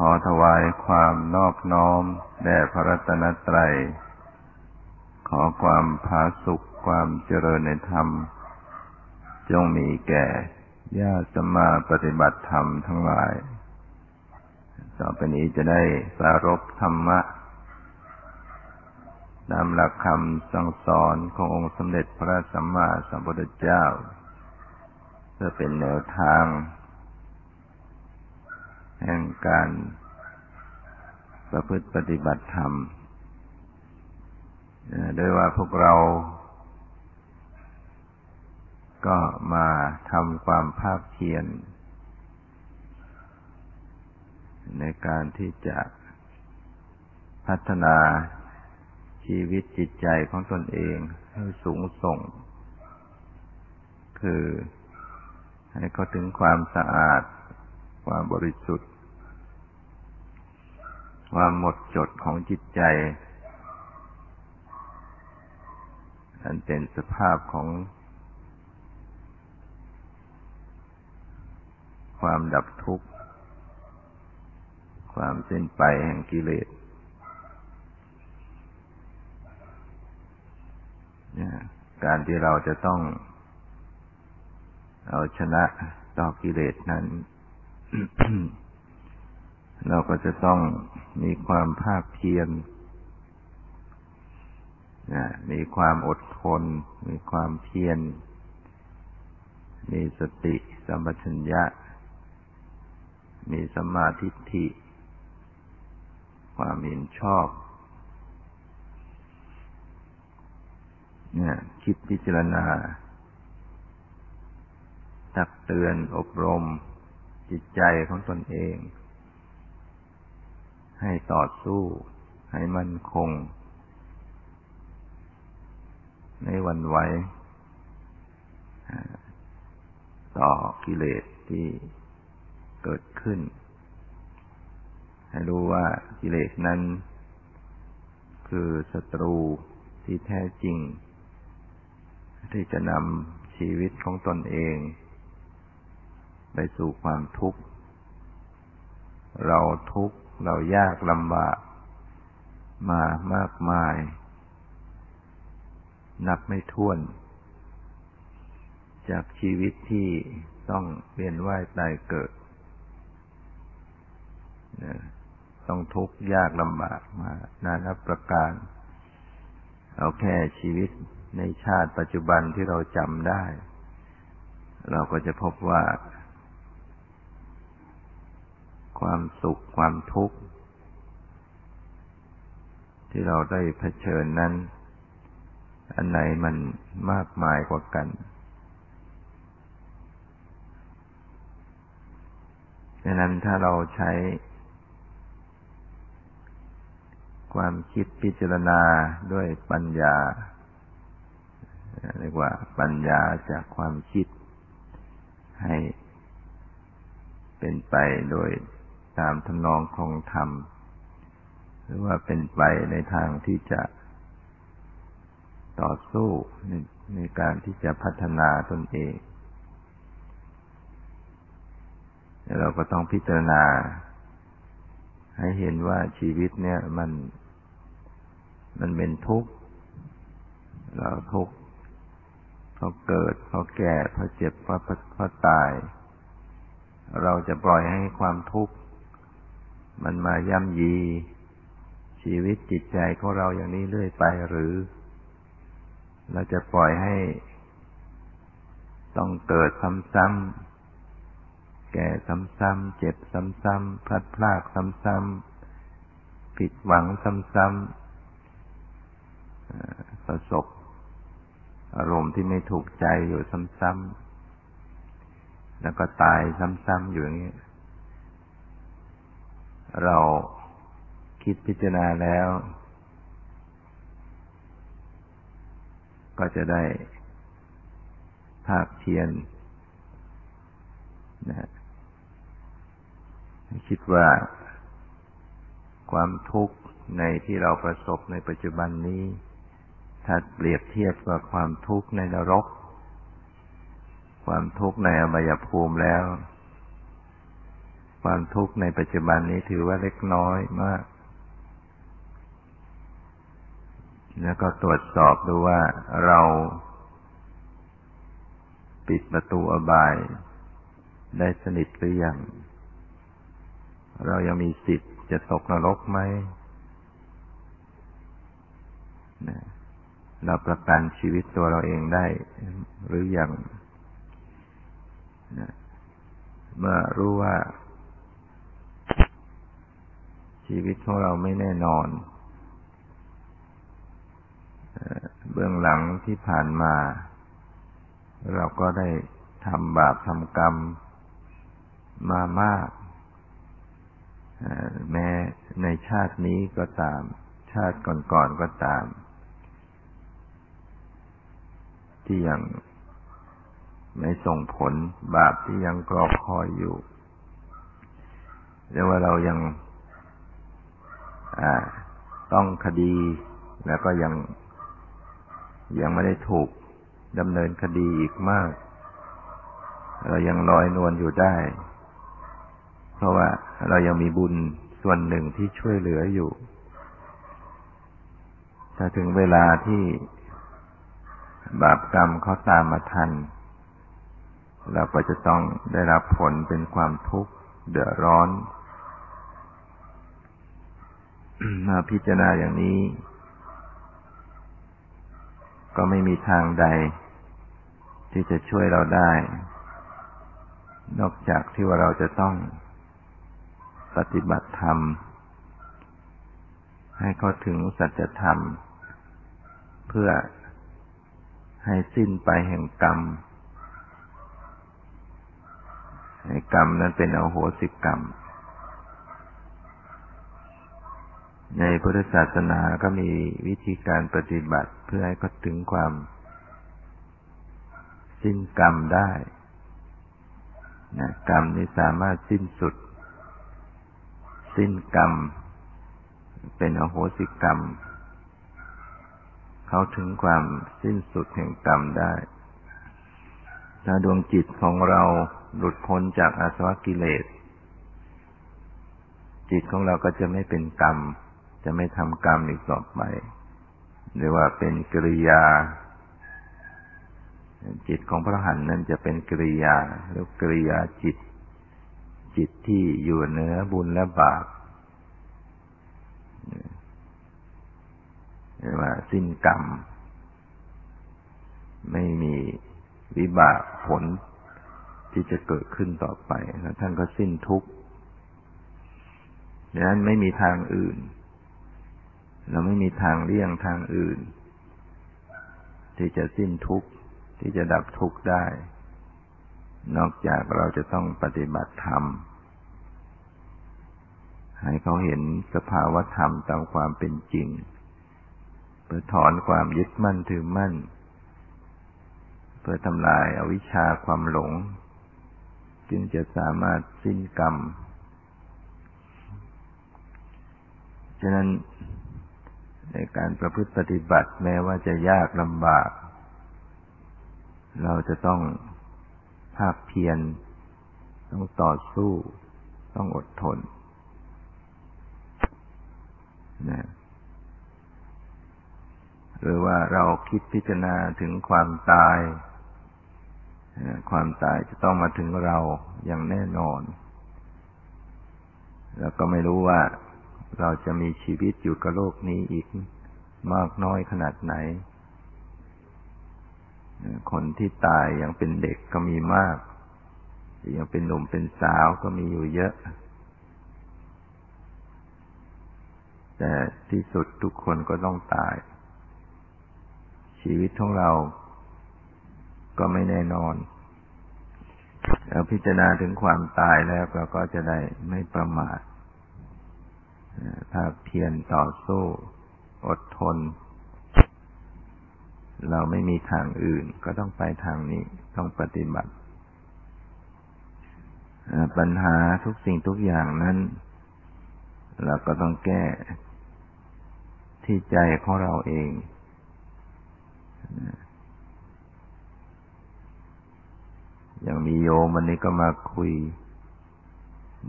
ขอถวายความนอบน้อม แด่พระรัตนตรัย ขอความผาสุขความเจริญในธรรม จงมีแก่ญาติสมาปฏิบัติธรรมทั้งหลาย ต่อไปนี้จะได้สารบธรรมะตามหลักคำสั่งสอนขององค์สมเด็จพระสัมมาสัมพุทธเจ้า เพื่อเป็นแนวทาง แห่งการประพฤติปฏิบัติธรรมโดยว่าพวกเราก็มาทำความภาคเพียรในการที่จะพัฒนาชีวิตจิตใจของตนเองให้สูงส่ง คือให้เขาถึงความสะอาด ความบริสุทธิ์ ความหมดจดของจิตใจ อันเป็นสภาพของ ความดับทุกข์ ความสิ้นไปแห่งกิเลสการที่เราจะต้องเอาชนะต่อกิเลสนั้น เราก็จะต้องมีความภาคเพียรมีความอดทน มีความเพียร มีสติสัมปชัญญะ มีสมาธิิความเห็นชอบ เนี่ย คิดพิจารณา ตักเตือนอบรม จิตใจของตนเอง ให้ต่อสู้ ให้มั่นคง ในวันไวต่อกิเลสที่เกิดขึ้น ให้รู้ว่ากิเลสนั้น คือศัตรูที่แท้จริง ที่จะนำชีวิตของตนเอง ไปสู่ความทุกข์ เราทุกข์ เรายากลำบากมามากมาย นับไม่ถ้วน จากชีวิตที่ต้องเวียนว่ายตายเกิด ต้องทุกข์ยากลำบากมานานับประการ เอาแค่ชีวิตในชาติปัจจุบันที่เราจำได้ เราก็จะพบว่า ความสุขความทุกข์ ที่เราได้เผชิญนั้น อันไหนมันมากมายกว่ากันดังนั้นถ้าเราใช้ ความคิดพิจารณาด้วยปัญญาเรียกว่าปัญญาจากความคิดให้เป็นไปโดย ตามทำนองของธรรม หรือว่าเป็นไปในทางที่จะต่อสู้ในในการที่จะพัฒนาตนเอง เราก็ต้องพิจารณา ให้เห็นว่าชีวิตเนี่ยมันมันเป็นทุกข์ เราทุกข์เพราะเกิดเพราะแก่เพราะเจ็บเพราะเพราะตาย เราจะปล่อยให้ความทุกข์ มันมาย่ำยี ชีวิตจิตใจของเราอย่างนี้เรื่อยไปหรือ เราจะปล่อยให้ ต้องเกิดซ้ำๆแก่ซ้ำๆเจ็บซ้ำๆพลัดพรากซ้ำๆผิดหวังซ้ำๆประสบ อารมณ์ที่ไม่ถูกใจอยู่ซ้ำๆแล้วก็ตายซ้ำๆอยู่อย่างนี้ เราคิดพิจารณาแล้ว ก็จะได้ภาคเพียนนะคิดว่าความทุกข์ในที่เราประสบในปัจจุบันนี้ ถ้าเปรียบเทียบกับความทุกข์ในนรก ความทุกข์ในอบายภูมิแล้ว ความทุกข์ในปัจจุบันนี้ถือว่าเล็กน้อยมาก แล้วก็ตรวจสอบดูว่าเราปิดประตูอบาย ได้สนิทหรือยัง เรายังมีสิทธิ์จะตกนรกไหม เราประกันชีวิตตัวเราเองได้หรือยัง เมื่อรู้ว่า ชีวิตของเราไม่แน่นอนเบื้องหลังที่ผ่านมา เราก็ได้ทำบาปทำกรรมมามากแม้ในชาตินี้ก็ตาม ชาติก่อนๆก็ตาม ที่ยังไม่ส่งผลบาปที่ยังกรอกคอยอยู่แต่ว่าเรายัง ต้องคดีแล้วก็ยัง ยังไม่ได้ถูกดำเนินคดีอีกมาก เรายังลอยนวลอยู่ได้ เพราะว่าเรายังมีบุญส่วนหนึ่งที่ช่วยเหลืออยู่ ถ้าถึงเวลาที่บาปกรรมเขาตามมาทัน เราก็จะต้องได้รับผลเป็นความทุกข์เดือดร้อน มาพิจารณาอย่างนี้ ก็ไม่มีทางใด ที่จะช่วยเราได้ นอกจากที่ว่าเราจะต้องปฏิบัติธรรม ให้เข้าถึงสัจธรรม เพื่อให้สิ้นไปแห่งกรรมให้กรรมนั้นเป็นอโหสิกรรม ในพุทธศาสนาก็มีวิธีการปฏิบัติเพื่อให้เขาถึงความ สิ้นกรรมได้นะกรรมนี้สามารถสิ้นสุด สิ้นกรรม เป็นอโหสิกรรม เขาถึงความสิ้นสุดแห่งกรรมได้ ถ้าดวงจิตของเราหลุดพ้นจากอาสวะกิเลส จิตของเราก็จะไม่เป็นกรรม จะไม่ทำกรรมอีกต่อไป หรือว่าเป็นกิริยา จิตของพระหันนั้นจะเป็นกิริยาหรือกิริยาจิต จิตที่อยู่เหนือบุญและบาปเรียกว่า สิ้นกรรม ไม่มีวิบากผลที่จะเกิดขึ้นต่อไปแล้วท่านก็สิ้นทุกข์ดังนั้นไม่มีทางอื่น เราไม่มีทางเลี่ยงทางอื่น ที่จะสิ้นทุกข์ที่จะดับทุกข์ได้ นอกจากเราจะต้องปฏิบัติธรรม ให้เขาเห็นสภาวธรรมตามความเป็นจริง เพื่อถอนความยึดมั่นถือมั่น เพื่อทำลายอาวิชชาความหลง จึงจะสามารถสิ้นกรรม ฉะนั้น ในการประพฤติปฏิบัติแม้ว่าจะยากลำบาก เราจะต้องภาคเพียรต้องต่อสู้ ต้องอดทนนะหรือว่าเราคิดพิจารณาถึงความตาย ความตายจะต้องมาถึงเราอย่างแน่นอน แล้วก็ไม่รู้ว่า เราจะมีชีวิตอยู่กับโลกนี้อีกมากน้อยขนาดไหน คนที่ตายยังเป็นเด็กก็มีมาก ยังเป็นหนุ่มเป็นสาวก็มีอยู่เยอะ แต่ที่สุดทุกคนก็ต้องตาย ชีวิตของเราก็ไม่แน่นอนเราพิจารณาถึงความตายแล้วเราก็จะได้ไม่ประมาทาเพียรต่อสู้ อดทน เราไม่มีทางอื่น ก็ต้องไปทางนี้ ต้องปฏิบัติ ปัญหาทุกสิ่งทุกอย่างนั้น เราก็ต้องแก้ที่ใจของเราเอง อย่างมีโยมวันนี้ก็มาคุย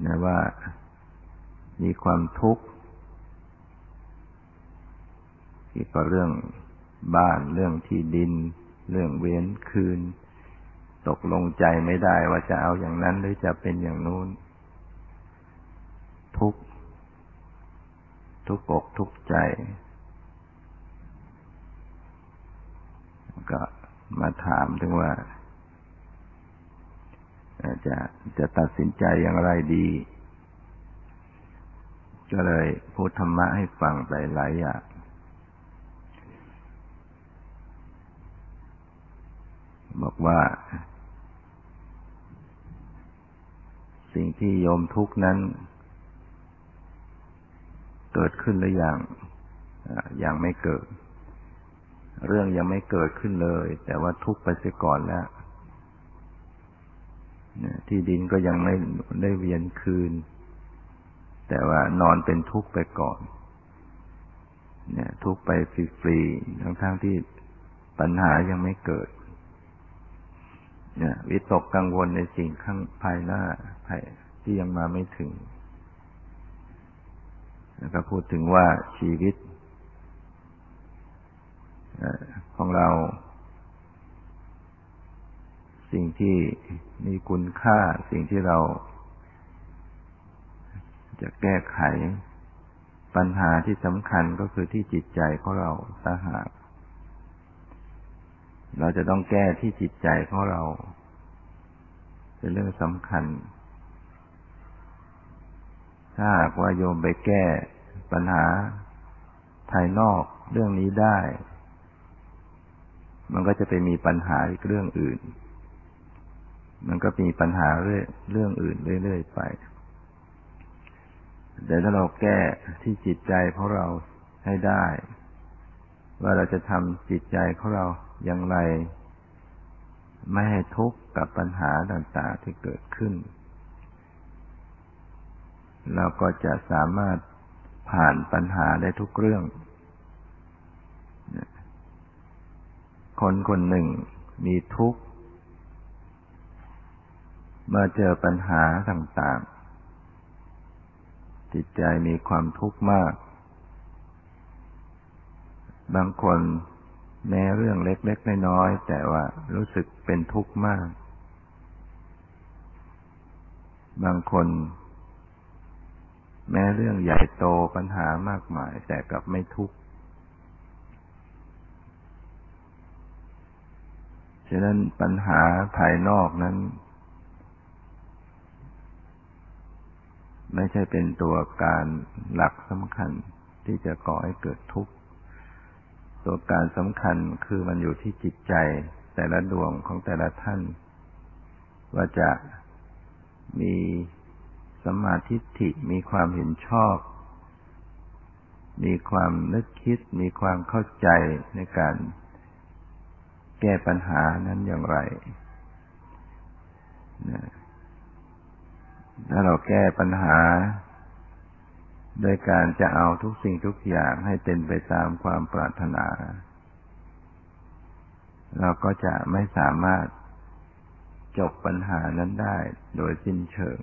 นะว่ามีความทุกข์ เกี่กับเรื่องบ้านเรื่องที่ดิน เรื่องเว้นคืน ตกลงใจไม่ได้ว่าจะเอาอย่างนั้นหรือจะเป็นอย่างนู้น ทุกทุกอกทุกใจ ก็มาถามถึงว่าจะจะตัดสินใจอย่างไรดี ก็เลยพูดธรรมะให้ฟังไปหลายอย่าง บอกว่า สิ่งที่โยมทุกนั้น เกิดขึ้นหรือยังยังไม่เกิด เรื่องยังไม่เกิดขึ้นเลย แต่ว่าทุกไปเสียก่อนแล้วที่ดินก็ยังไม่ได้เวียนคืน แต่ว่านอนเป็นทุกข์ไปก่อน เนี่ย ทุกข์ไปฟรีๆทั้งๆทที่ปัญหายังไม่เกิด เนี่ยวิตกกังวลในสิ่งข้างภายหน้าภายที่ยังมาไม่ถึง แล้วก็พูดถึงว่าชีวิตของเรา สิ่งที่มีคุณค่า สิ่งที่เรา จะแก้ไขปัญหาที่สำคัญก็คือที่จิตใจของเราสหาก เราจะต้องแก้ที่จิตใจของเรา เป็นเรื่องสำคัญ ถ้าหากว่าโยมไปแก้ปัญหาภายนอกเรื่องนี้ได้ มันก็จะไปมีปัญหาอีกเรื่องอื่น มันก็มีปัญหาเรื่องเรื่องอื่นเรื่อยๆไป แต่ถ้าเราแก้ที่จิตใจของเราให้ได้ ว่าเราจะทำจิตใจของเรา อย่างไร ไม่ให้ทุกข์กับปัญหาต่างๆที่เกิดขึ้น เราก็จะสามารถผ่านปัญหาได้ทุกเรื่อง คนคนหนึ่งมีทุกข์เมื่อเจอปัญหาต่างๆ จิตใจมีความทุกข์มาก บางคน แม้เรื่องเล็กๆน้อยๆแต่ว่ารู้สึกเป็นทุกข์มาก บางคน แม้เรื่องใหญ่โตปัญหามากมาย แต่กลับไม่ทุกข์ฉะนั้นปัญหาภายนอกนั้น ไม่ใช่เป็นตัวการหลักสำคัญที่จะก่อให้เกิดทุกข์ ตัวการสำคัญคือมันอยู่ที่จิตใจ แต่ละดวงของแต่ละท่าน ว่าจะมีสมาธิิมีความเห็นชอบ มีความนึกคิด มีความเข้าใจในการแก้ปัญหานั้นอย่างไรถ้าเราแก้ปัญหา โดยการจะเอาทุกสิ่งทุกอย่างให้เป็นไปตามความปรารถนา เราก็จะไม่สามารถจบปัญหานั้นได้โดยสิ้นเชิง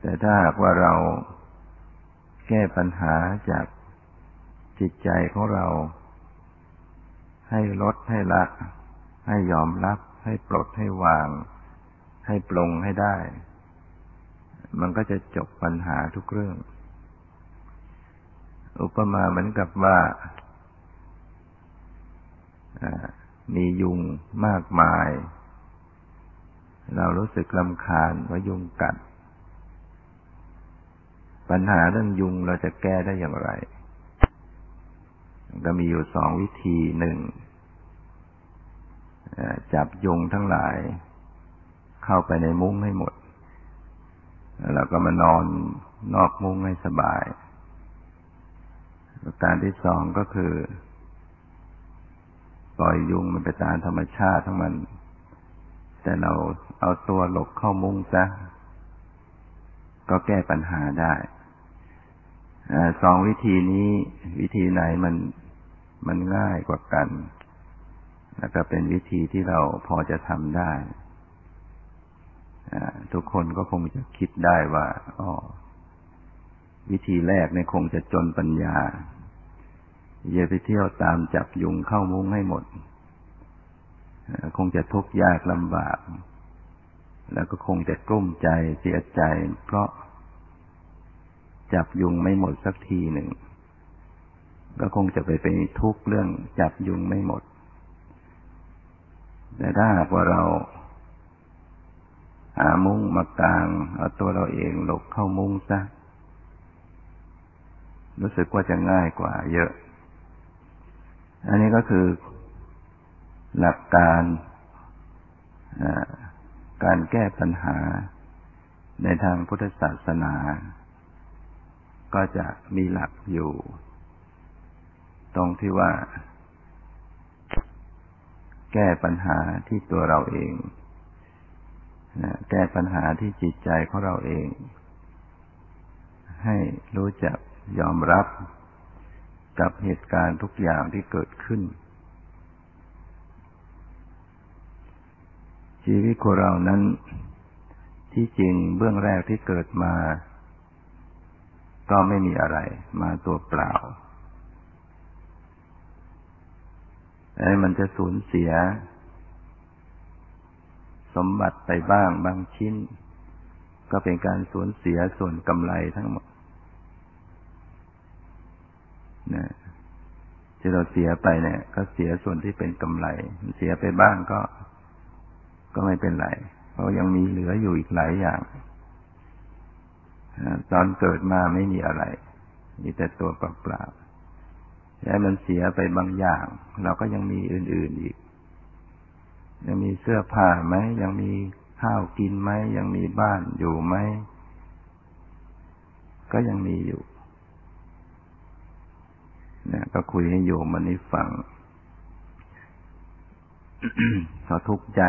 แต่ถ้าหากว่าเราแก้ปัญหาจากจิตใจของเรา ให้ลดให้ละ ให้ยอมรับ ให้ปลดให้วาง ให้ปลงให้ได้ มันก็จะจบปัญหาทุกเรื่อง อุปมาเหมือนกับว่ามียุงมากมาย เรารู้สึกลำคาญว่ายุงกัด ปัญหาเรื่องยุงเราจะแก้ได้อย่างไร ก็มีอยู่สองวิธีหนึ่งจับยุงทั้งหลาย เข้าไปในมุ้งให้หมด แล้วก็มานอนนอกมุ้งให้สบายประการที่สองก็คือ ปล่อยยุงมันไปตามธรรมชาติทั้งมัน แต่เราเอาตัวหลบเข้ามุ้งซะ ก็แก้ปัญหาได้สองวิธีนี้วิธีไหนมันมันง่ายกว่ากัน แล้วก็เป็นวิธีที่เราพอจะทำได้ ทุกคนก็คงจะคิดได้ว่าอ๋อวิธีแรกเนี่ยคงจะจนปัญญาอย่าไปเที่ยวตามจับยุงเข้ามุ้งให้หมด คงจะทุกข์ยากลำบาก แล้วก็คงจะกลุ้มใจเสียใจ เพราะจับยุงไม่หมดสักทีหนึ่ง ก็คงจะไปเป็นทุกข์เรื่องจับยุงไม่หมด แต่ถ้าหากว่าเรา หามุ้งมากาง เอาตัวเราเองหลบเข้ามุ้งซะ รู้สึกว่าจะง่ายกว่า เยอะ อันนี้ก็คือหลักการการแก้ปัญหาในทางพุทธศาสนา ก็จะมีหลักอยู่ ตรงที่ว่า แก้ปัญหาที่ตัวเราเอง แก้ปัญหาที่จิตใจของเราเอง ให้รู้จักยอมรับกับเหตุการณ์ทุกอย่างที่เกิดขึ้น ชีวิตของเรานั้น ที่จริงเบื้องแรกที่เกิดมา ก็ไม่มีอะไร มาตัวเปล่าแต่มันจะสูญเสีย สมบัติไปบ้างบางชิ้น ก็เป็นการสูญเสียส่วนกำไรทั้งหมดนะที่เราเสียไปเนี่ย ก็เสียส่วนที่เป็นกำไร เสียไปบ้างก็ ก็ไม่เป็นไร เพราะยังมีเหลืออยู่อีกหลายอย่างตอนเกิดมาไม่มีอะไร มีแต่ตัวเปล่าๆแต่มันเสียไปบางอย่าง เราก็ยังมีอื่น ๆอีก ยังมีเสื้อผ้าไหมยังมีข้าวกินไหมยังมีบ้านอยู่ไหมก็ยังมีอยู่นะก็คุยให้โยมมันนี้ฟังเขาทุกข์ใจ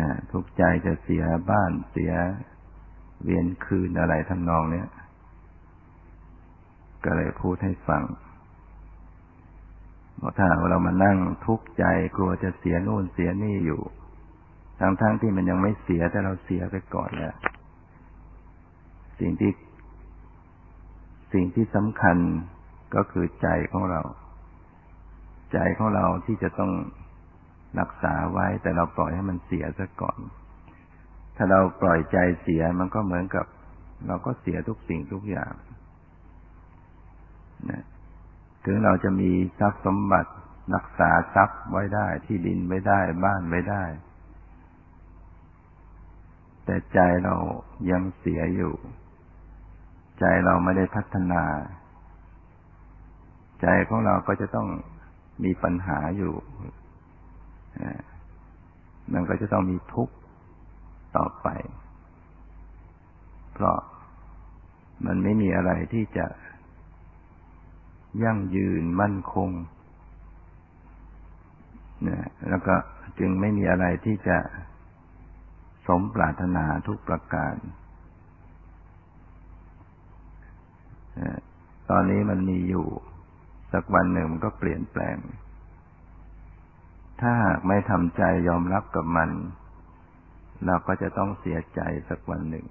นะทุกข์ใจจะเสียบ้านเสีย เวียนคืนอะไรทำนองเนี้ยก็เลยพูดให้ฟัง บอกถ้าเรามานั่งทุกข์ใจกลัวจะเสียโน่นเสียนี่อยู่ ทั้งๆทที่มันยังไม่เสียแต่เราเสียไปก่อนแล้ว สิ่งที่ สิ่งที่สำคัญก็คือใจของเรา ใจของเราที่จะต้องรักษาไว้ แต่เราปล่อยให้มันเสียซะก่อน ถ้าเราปล่อยใจเสียมันก็เหมือนกับ เราก็เสียทุกสิ่งทุกอย่างนะ ถึงเราจะมีทรัพย์สมบัติรักษาทรัพย์ไว้ได้ที่ดินไว้ได้บ้านไว้ได้ แต่ใจเรายังเสียอยู่ ใจเราไม่ได้พัฒนา ใจของเราก็จะต้องมีปัญหาอยู่มันก็จะต้องมีทุกข์ต่อไป เพราะมันไม่มีอะไรที่จะ ยั่งยืนมั่นคงนะแล้วก็จึงไม่มีอะไรที่จะสมปรารถนาทุกประการ ตอนนี้มันมีอยู่ สักวันหนึ่งมันก็เปลี่ยนแปลง ถ้าหากไม่ทำใจยอมรับกับมัน เราก็จะต้องเสียใจสักวันหนึ่ง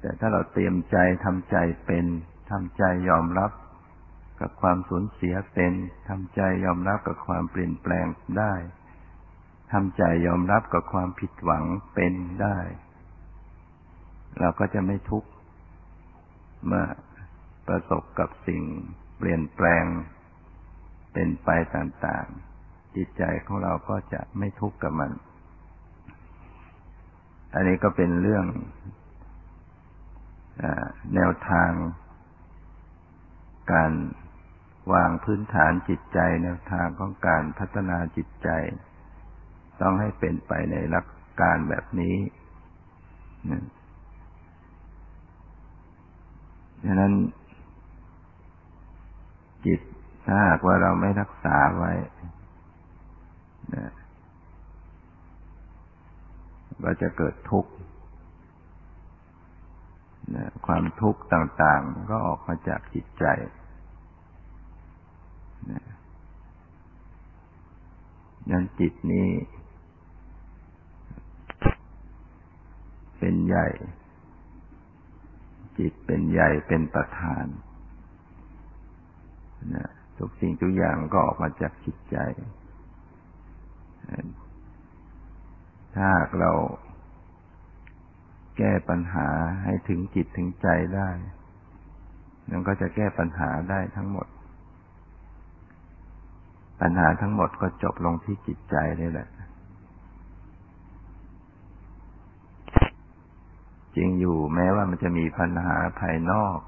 แต่ถ้าเราเตรียมใจทำใจเป็นทำใจยอมรับ กับความสูญเสียเป็นทำใจยอมรับกับความเปลี่ยนแปลงได้ทำใจยอมรับกับความผิดหวังเป็นได้ เราก็จะไม่ทุกข์เมื่อประสบกับสิ่งเปลี่ยนแปลง เป็นไปต่างๆ จิตใจของเราก็จะไม่ทุกข์กับมัน อันนี้ก็เป็นเรื่องอแนวทางการ วางพื้นฐานจิตใจแนวทางของการพัฒนาจิตใจ ต้องให้เป็นไปในหลักการแบบนี้ดังนั้น จิตถ้าหากว่าเราไม่รักษาไว้ก็จะเกิดทุกข์ความทุกข์ต่าง ๆ ก็ออกมาจากจิตใจ นั้นจิตนี้ เป็นใหญ่ จิตเป็นใหญ่เป็นประธานนะทุกสิ่งทุกอย่างก็ออกมาจากจิตใจ ถ้าเราแก้ปัญหาให้ถึงจิตถึงใจได้นั่นก็จะแก้ปัญหาได้ทั้งหมด ปัญหาทั้งหมดก็จบลงที่จิตใจนี่แหละ จริงอยู่แม้ว่ามันจะมีปัญหาภายนอก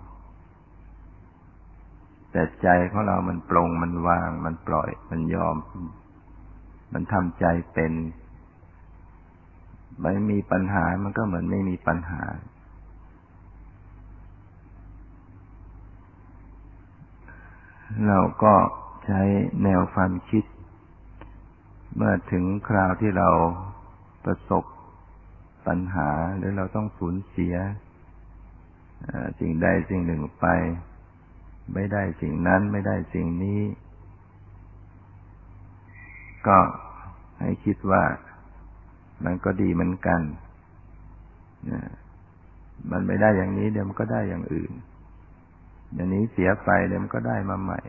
แต่ใจของเรามันปลงมันวาง มันปล่อย มันยอม มันทำใจเป็น ไม่มีปัญหามันก็เหมือนไม่มีปัญหาเราก็ ใช้แนวความคิด เมื่อถึงคราวที่เราประสบปัญหาหรือเราต้องสูญเสียสิ่งใดสิ่งหนึ่งไป ไม่ได้สิ่งนั้นไม่ได้สิ่งนี้ ก็ให้คิดว่ามันก็ดีเหมือนกัน มันไม่ได้อย่างนี้เดี๋ยวมันก็ได้อย่างอื่น อย่างนี้เสียไปเดี๋ยวมันก็ได้มาใหม่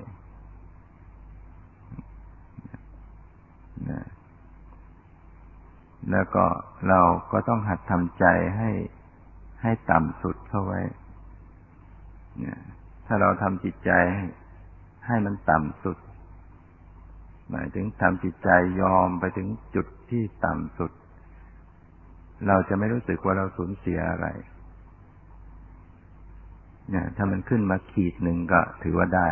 นะแล้วก็เราก็ต้องหัดทำใจให้ให้ต่ำสุดเข้าไว้เนี่ยถ้าเราทำจิตใจให้มันต่ำสุด หมายถึงทำจิตใจยอมไปถึงจุดที่ต่ำสุด เราจะไม่รู้สึกว่าเราสูญเสียอะไร เนี่ย ถ้ามันขึ้นมาขีดหนึ่งก็ถือว่าได้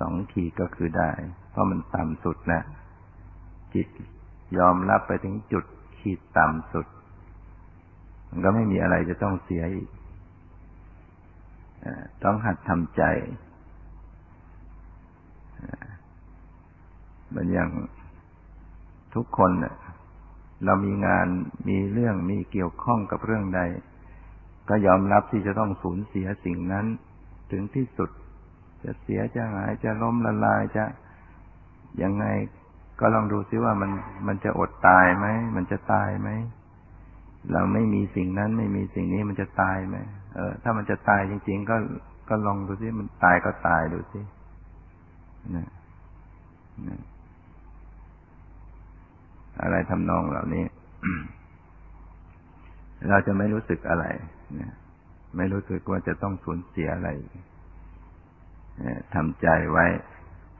สองขีดก็คือได้ เพราะมันต่ำสุดนะ จิต ยอมรับไปถึงจุดขีดต่ำสุด มันก็ไม่มีอะไรจะต้องเสียอีกต้องหัดทำใจเหมือนอย่างทุกคนเรามีงานมีเรื่องมีเกี่ยวข้องกับเรื่องใด ก็ยอมรับที่จะต้องสูญเสียสิ่งนั้น ถึงที่สุด จะเสียจะหายจะล้มละลายจะยังไง ก็ลองดูซิว่ามันมันจะอดตายไหม มันจะตายไหม เราไม่มีสิ่งนั้นไม่มีสิ่งนี้มันจะตายไหมเออ ถ้ามันจะตายจริง ๆ ก็ก็ลองดูซิมันตายก็ตายดูซินะนะอะไรทำนองเหล่านี้ เราจะไม่รู้สึกอะไรไม่รู้สึกว่าจะต้องสูญเสียอะไรทำใจไว้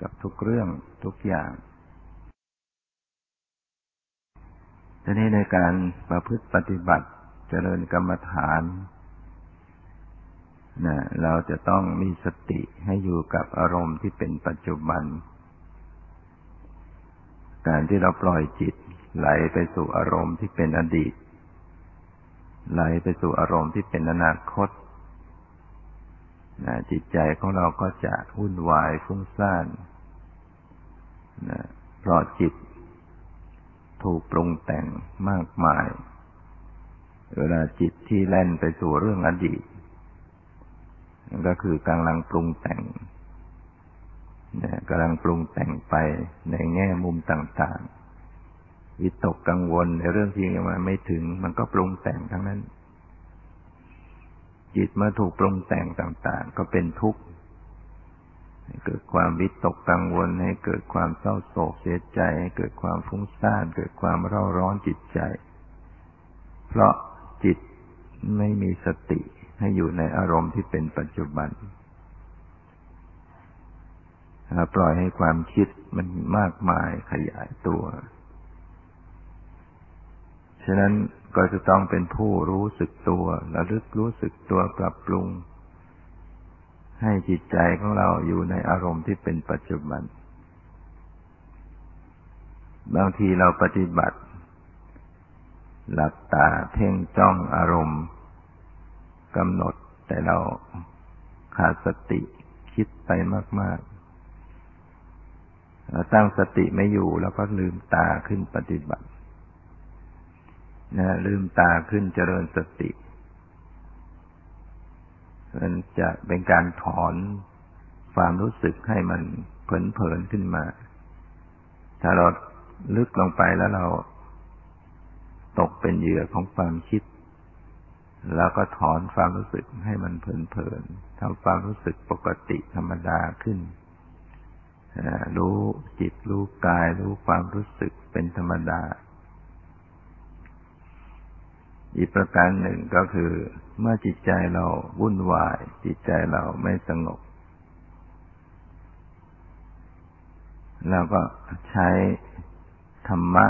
กับทุกเรื่องทุกอย่าง ทีนี้ในการประพฤติปฏิบัติเจริญกรรมฐานนะเราจะต้องมีสติให้อยู่กับอารมณ์ที่เป็นปัจจุบัน การที่เราปล่อยจิตไหลไปสู่อารมณ์ที่เป็นอดีต ไหลไปสู่อารมณ์ที่เป็นอนาคตนะจิตใจของเราก็จะวุ่นวายฟุ้งซ่านนะเพราะจิต ถูกปรุงแต่งมากมาย เวลาจิตที่แล่นไปสู่เรื่องอดีตก็คือกำลังปรุงแต่งกำลังปรุงแต่งไปในแง่มุมต่างๆ วิตกกังวลในเรื่องที่ยังมาไม่ถึง มันก็ปรุงแต่งทั้งนั้น จิตเมื่อถูกปรุงแต่งต่าง ๆ ก็เป็นทุกข์ เกิดความวิตกกังวล ให้เกิดความเศร้าโศกเสียใจ ให้เกิดความฟุ้งซ่าน เกิดความเร่าร้อนจิตใจ เพราะจิตไม่มีสติให้อยู่ในอารมณ์ที่เป็นปัจจุบันปล่อยให้ความคิดมันมากมายขยายตัว ฉะนั้นก็จะต้องเป็นผู้รู้สึกตัวระลึกรู้สึกตัวปรับปรุง ให้จิตใจของเราอยู่ในอารมณ์ที่เป็นปัจจุบัน บางทีเราปฏิบัติ หลับตาเพ่งจ้องอารมณ์กำหนดแต่เราขาดสติคิดไปมากๆเราตั้งสติไม่อยู่แล้วก็ลืมตาขึ้นปฏิบัตินะลืมตาขึ้นเจริญสติ มันจะเป็นการถอนความรู้สึกให้มันเผลนๆขึ้นมา ถ้าเราลึกลงไปแล้วเราตกเป็นเหยื่อของความคิด แล้วก็ถอนความรู้สึกให้มันเพลินๆทำความรู้สึกปกติธรรมดาขึ้น รู้จิตรู้กายรู้ความรู้สึกเป็นธรรมดา อีกประการหนึ่งก็คือ เมื่อจิตใจเราวุ่นวาย จิตใจเราไม่สงบเราก็ใช้ธรรมะ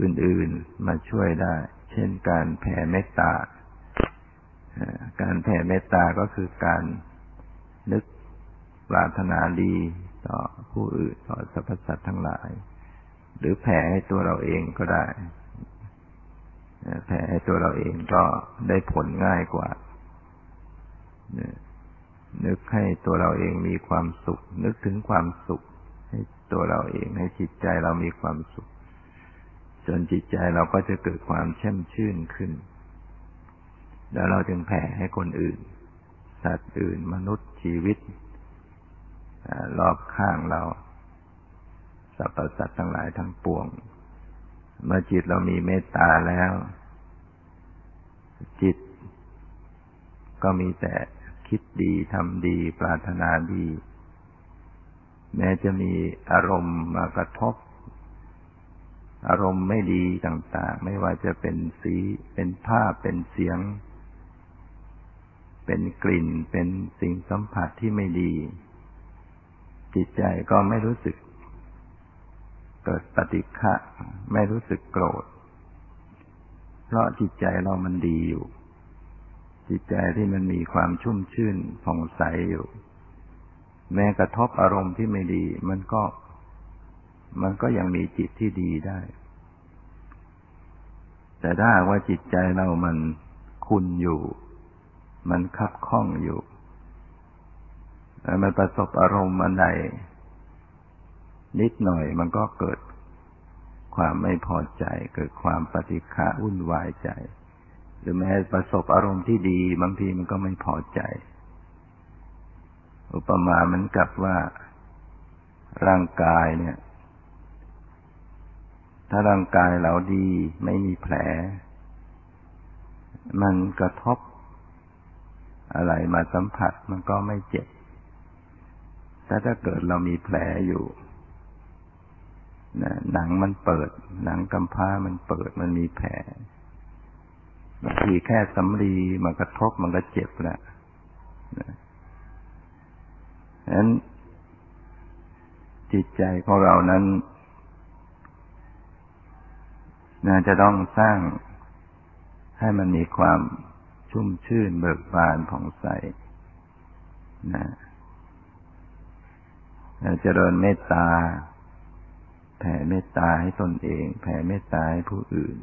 อื่น ๆ มาช่วยได้ เช่นการแผ่เมตตา การแผ่เมตตาก็คือการนึกปรารถนาดีต่อผู้อื่นต่อสรรพสัตว์ทั้งหลาย หรือแผ่ให้ตัวเราเองก็ได้ แผ่ให้ตัวเราเองก็ได้ผลง่ายกว่า นึกให้ตัวเราเองมีความสุข นึกถึงความสุข ให้ตัวเราเองให้จิตใจเรามีความสุข จนจิตใจเราก็จะเกิดความแช่มชื่นขึ้น แล้วเราจึงแผ่ให้คนอื่น สัตว์อื่นมนุษย์ชีวิตรอบข้างเราสรรพสัตว์ทั้งหลายทั้งปวงเมื่อจิตเรามีเมตตาแล้ว จิต ก็มีแต่คิดดีทำดี ปรารถนาดี แม้จะมีอารมณ์มากระทบ อารมณ์ไม่ดีต่าง ๆ ไม่ว่าจะเป็นสีเป็นภาพเป็นเสียง เป็นกลิ่นเป็นสิ่งสัมผัสที่ไม่ดี จิตใจก็ไม่รู้สึก เกิดปฏิฆะไม่รู้สึกโกรธ เพราะจิตใจเรามันดีอยู่ จิตใจที่มันมีความชุ่มชื่นผ่องใสอยู่ แม้กระทบอารมณ์ที่ไม่ดี มันก็ มันก็ยังมีจิตที่ดีได้ แต่ถ้าว่าจิตใจเรามันคุณอยู่ มันคับข้องอยู่มันประสบอารมณ์อันใดนิดหน่อยมันก็เกิด ความไม่พอใจ เกิดความปฏิฆะวุ่นวายใจ หรือแม้ประสบอารมณ์ที่ดี บางทีมันก็ไม่พอใจ อุปมาเหมือนกับว่าร่างกายเนี่ย ถ้าร่างกายเราดีไม่มีแผล มันกระทบ อะไรมาสัมผัสมันก็ไม่เจ็บแต่ถ้าเกิดเรามีแผลอยู่ หนังมันเปิด หนังกำพร้ามันเปิดมันมีแผลบางทีแค่สำลีมากระทบมันก็เจ็บแล้วฉะนั้นจิตใจของเรานั้นน่าจะต้องสร้างให้มันมีความชุ่มชื่นเบิกบานผ่องใสนะเจริญเมตตา แผ่เมตตาให้ตนเอง แผ่เมตตาให้ผู้อื่น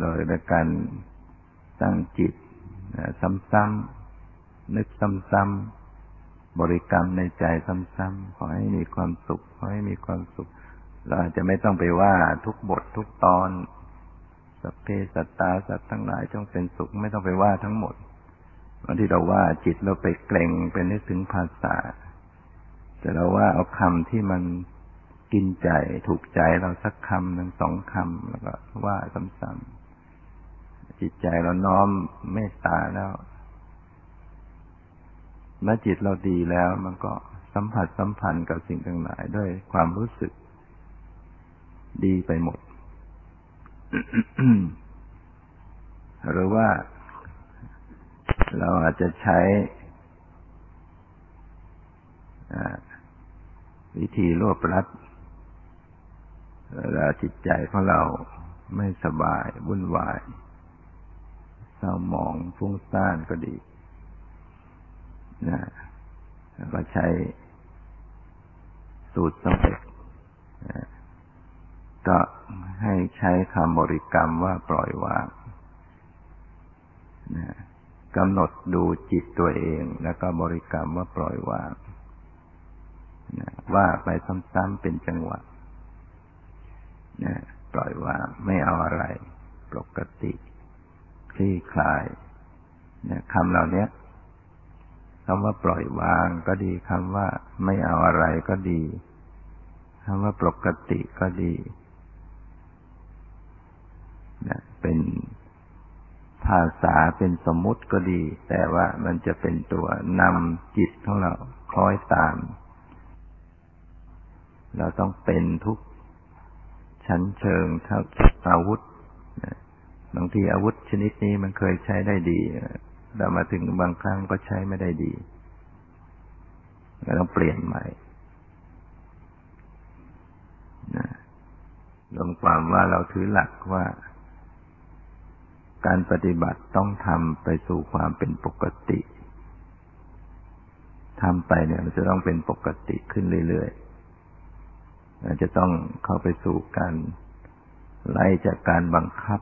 โดยการตั้งจิตซ้ำๆนึกซ้ำๆบริกรรมในใจซ้ำๆขอให้มีความสุขขอให้มีความสุข เราจะไม่ต้องไปว่าทุกบททุกตอนสัพเพสัตตาสัตว์ทั้งหลายจงเป็นสุขไม่ต้องไปว่าทั้งหมดบางที่เราว่าจิตเราไปเกรงเป็นนึกถึงภาษา แต่เราว่าเอาคำที่มัน กินใจถูกใจเราสักคำหนึ่งสองคำแล้วก็ว่าซ้ำๆจิตใจเราน้อมเมตตาแล้วเมื่อจิตเราดีแล้วมันก็สัมผัสสัมพันธ์กับสิ่งต่างหลายด้วยความรู้สึก ดีไปหมด หรือว่า เราอาจจะใช้วิธีรวบรัด เวลาจิตใจของเราไม่สบายวุ่นวายเศร้าหมองฟุ้งซ่านก็ดีนะก็ใช้สูตรสำเร็จก็ให้ใช้คำบริกรรมว่าปล่อยวางนะกำหนดดูจิตตัวเอง แล้วก็บริกรรมว่าปล่อยวางนะว่าไปซ้ำๆเป็นจังหวะ นะปล่อยวางไม่เอาอะไร ปกติคลี่คลายนะคำเหล่านี้คำว่าปล่อยวางก็ดีคำว่าไม่เอาอะไรก็ดีคำว่าปกติก็ดีนะเป็นภาษาเป็นสมมุติก็ดี แต่ว่ามันจะเป็นตัวนำจิตของเราคล้อยตาม เราต้องเป็นทุก ชั้นเชิงเท่าอาวุธบางทีอาวุธชนิดนี้มันเคยใช้ได้ดีแต่มาถึงบางครั้งก็ใช้ไม่ได้ดีก็ต้องเปลี่ยนใหม่รวมความว่าเราถือหลักว่า การปฏิบัติต้องทำไปสู่ความเป็นปกติทำไปเนี่ยมันจะต้องเป็นปกติขึ้นเรื่อยๆ จะต้องเข้าไปสู่การไล่จากการบังคับ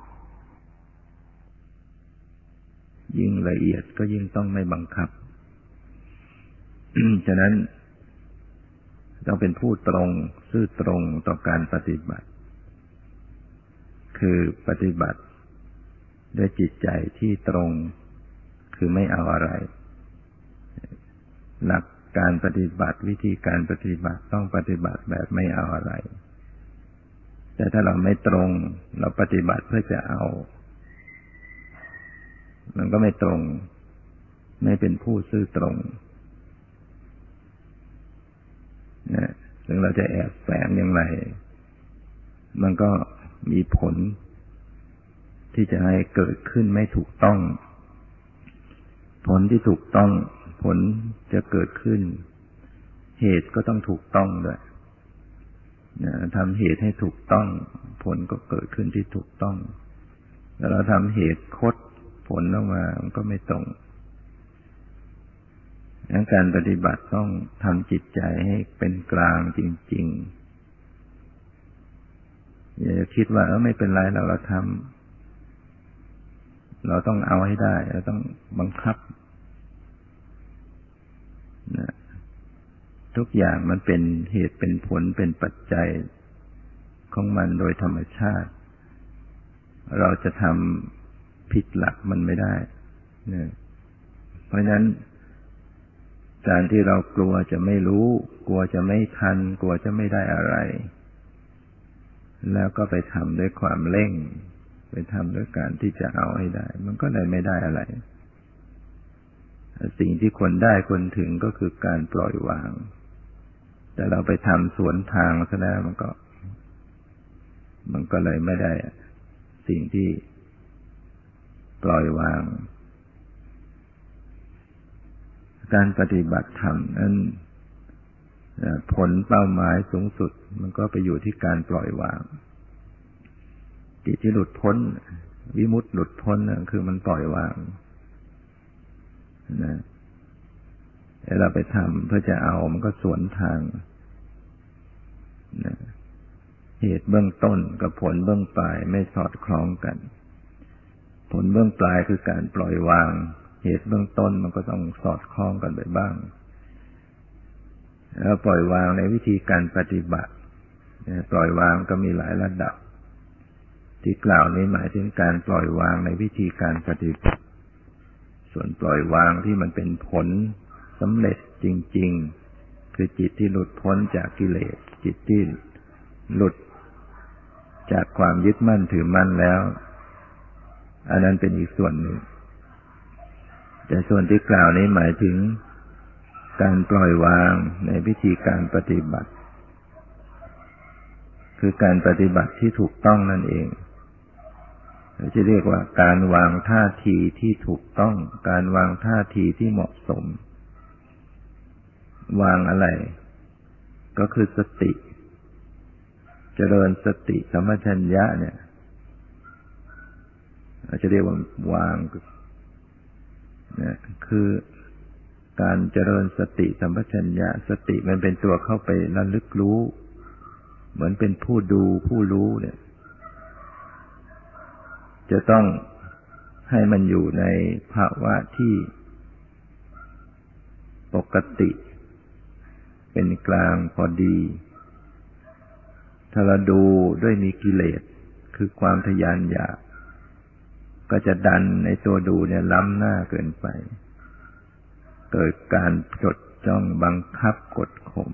ยิ่งละเอียดก็ยิ่งต้องไม่บังคับ ฉะนั้นต้องเป็นผู้ตรงซื่อตรงต่อการปฏิบัติ คือปฏิบัติด้วยจิตใจที่ตรง คือไม่เอาอะไร หลัก การปฏิบัติวิธีการปฏิบัติต้องปฏิบัติแบบไม่เอาอะไร แต่ถ้าเราไม่ตรง เราปฏิบัติเพื่อจะเอา มันก็ไม่ตรง ไม่เป็นผู้ซื่อตรงนะถึงเราจะแอบแฝงอย่างไร มันก็มีผล ที่จะให้เกิดขึ้นไม่ถูกต้อง ผลที่ถูกต้อง ผลจะเกิดขึ้น เหตุก็ต้องถูกต้องด้วยทำเหตุให้ถูกต้อง ผลก็เกิดขึ้นที่ถูกต้องแล้วเราทำเหตุคดผลออกมา มันก็ไม่ตรงดังการปฏิบัติต้องทำจิตใจให้เป็นกลางจริง ๆ อย่าคิดว่าเออไม่เป็นไรเราเราทำเราต้องเอาให้ได้ เราต้องบังคับ ทุกอย่างมันเป็นเหตุเป็นผลเป็นปัจจัยของมันโดยธรรมชาติ เราจะทำผิดหลักมันไม่ได้นะเพราะฉะนั้น การที่เรากลัวจะไม่รู้ กลัวจะไม่ทัน กลัวจะไม่ได้อะไร แล้วก็ไปทำด้วยความเร่ง ไปทำด้วยการที่จะเอาให้ได้ มันก็เลยไม่ได้อะไร สิ่งที่คนได้คนถึงก็คือการปล่อยวาง แต่เราไปทำสวนทางซะแล้วมันก็ มันก็เลยไม่ได้ สิ่งที่ปล่อยวาง การปฏิบัติธรรมนั้นผลเป้าหมายสูงสุด มันก็ไปอยู่ที่การปล่อยวางจิตที่หลุดพ้น วิมุตติหลุดพ้นคือมันปล่อยวาง นะเราไปทำเพื่อจะเอามันก็สวนทางนะเหตุเบื้องต้นกับผลเบื้องปลายไม่สอดคล้องกัน ผลเบื้องปลายคือการปล่อยวาง เหตุเบื้องต้นมันก็ต้องสอดคล้องกันไปบ้าง แล้วปล่อยวางในวิธีการปฏิบัติปล่อยวางก็มีหลายระดับ ที่กล่าวนี้หมายถึงการปล่อยวางในวิธีการปฏิบัติ ส่วนปล่อยวางที่มันเป็นผลสำเร็จจริง ๆ คือจิตที่หลุดพ้นจากกิเลส จิตที่หลุดจากความยึดมั่นถือมั่นแล้ว อันนั้นเป็นอีกส่วนหนึ่ง แต่ส่วนที่กล่าวนี้หมายถึงการปล่อยวางในวิธีการปฏิบัติ คือการปฏิบัติที่ถูกต้องนั่นเอง เราจะเรียกว่าการวางท่าทีที่ถูกต้อง การวางท่าทีที่เหมาะสม วางอะไร ก็คือสติ เจริญสติสัมัชัญญะเนี่ยเราจะเรียกว่าวางนะคือการเจริญสติสัมปชัญญะ สติมันเป็นตัวเข้าไประลึกรู้ เหมือนเป็นผู้ดูผู้รู้เนี่ย จะต้องให้มันอยู่ในภาวะที่ปกติ เป็นกลางพอดี ถ้าเราดูด้วยมีกิเลสคือความทยานอยาก ก็จะดันในตัวดูเนี่ยล้ำหน้าเกินไป เกิดการจดจ้องบังคับกดข่ม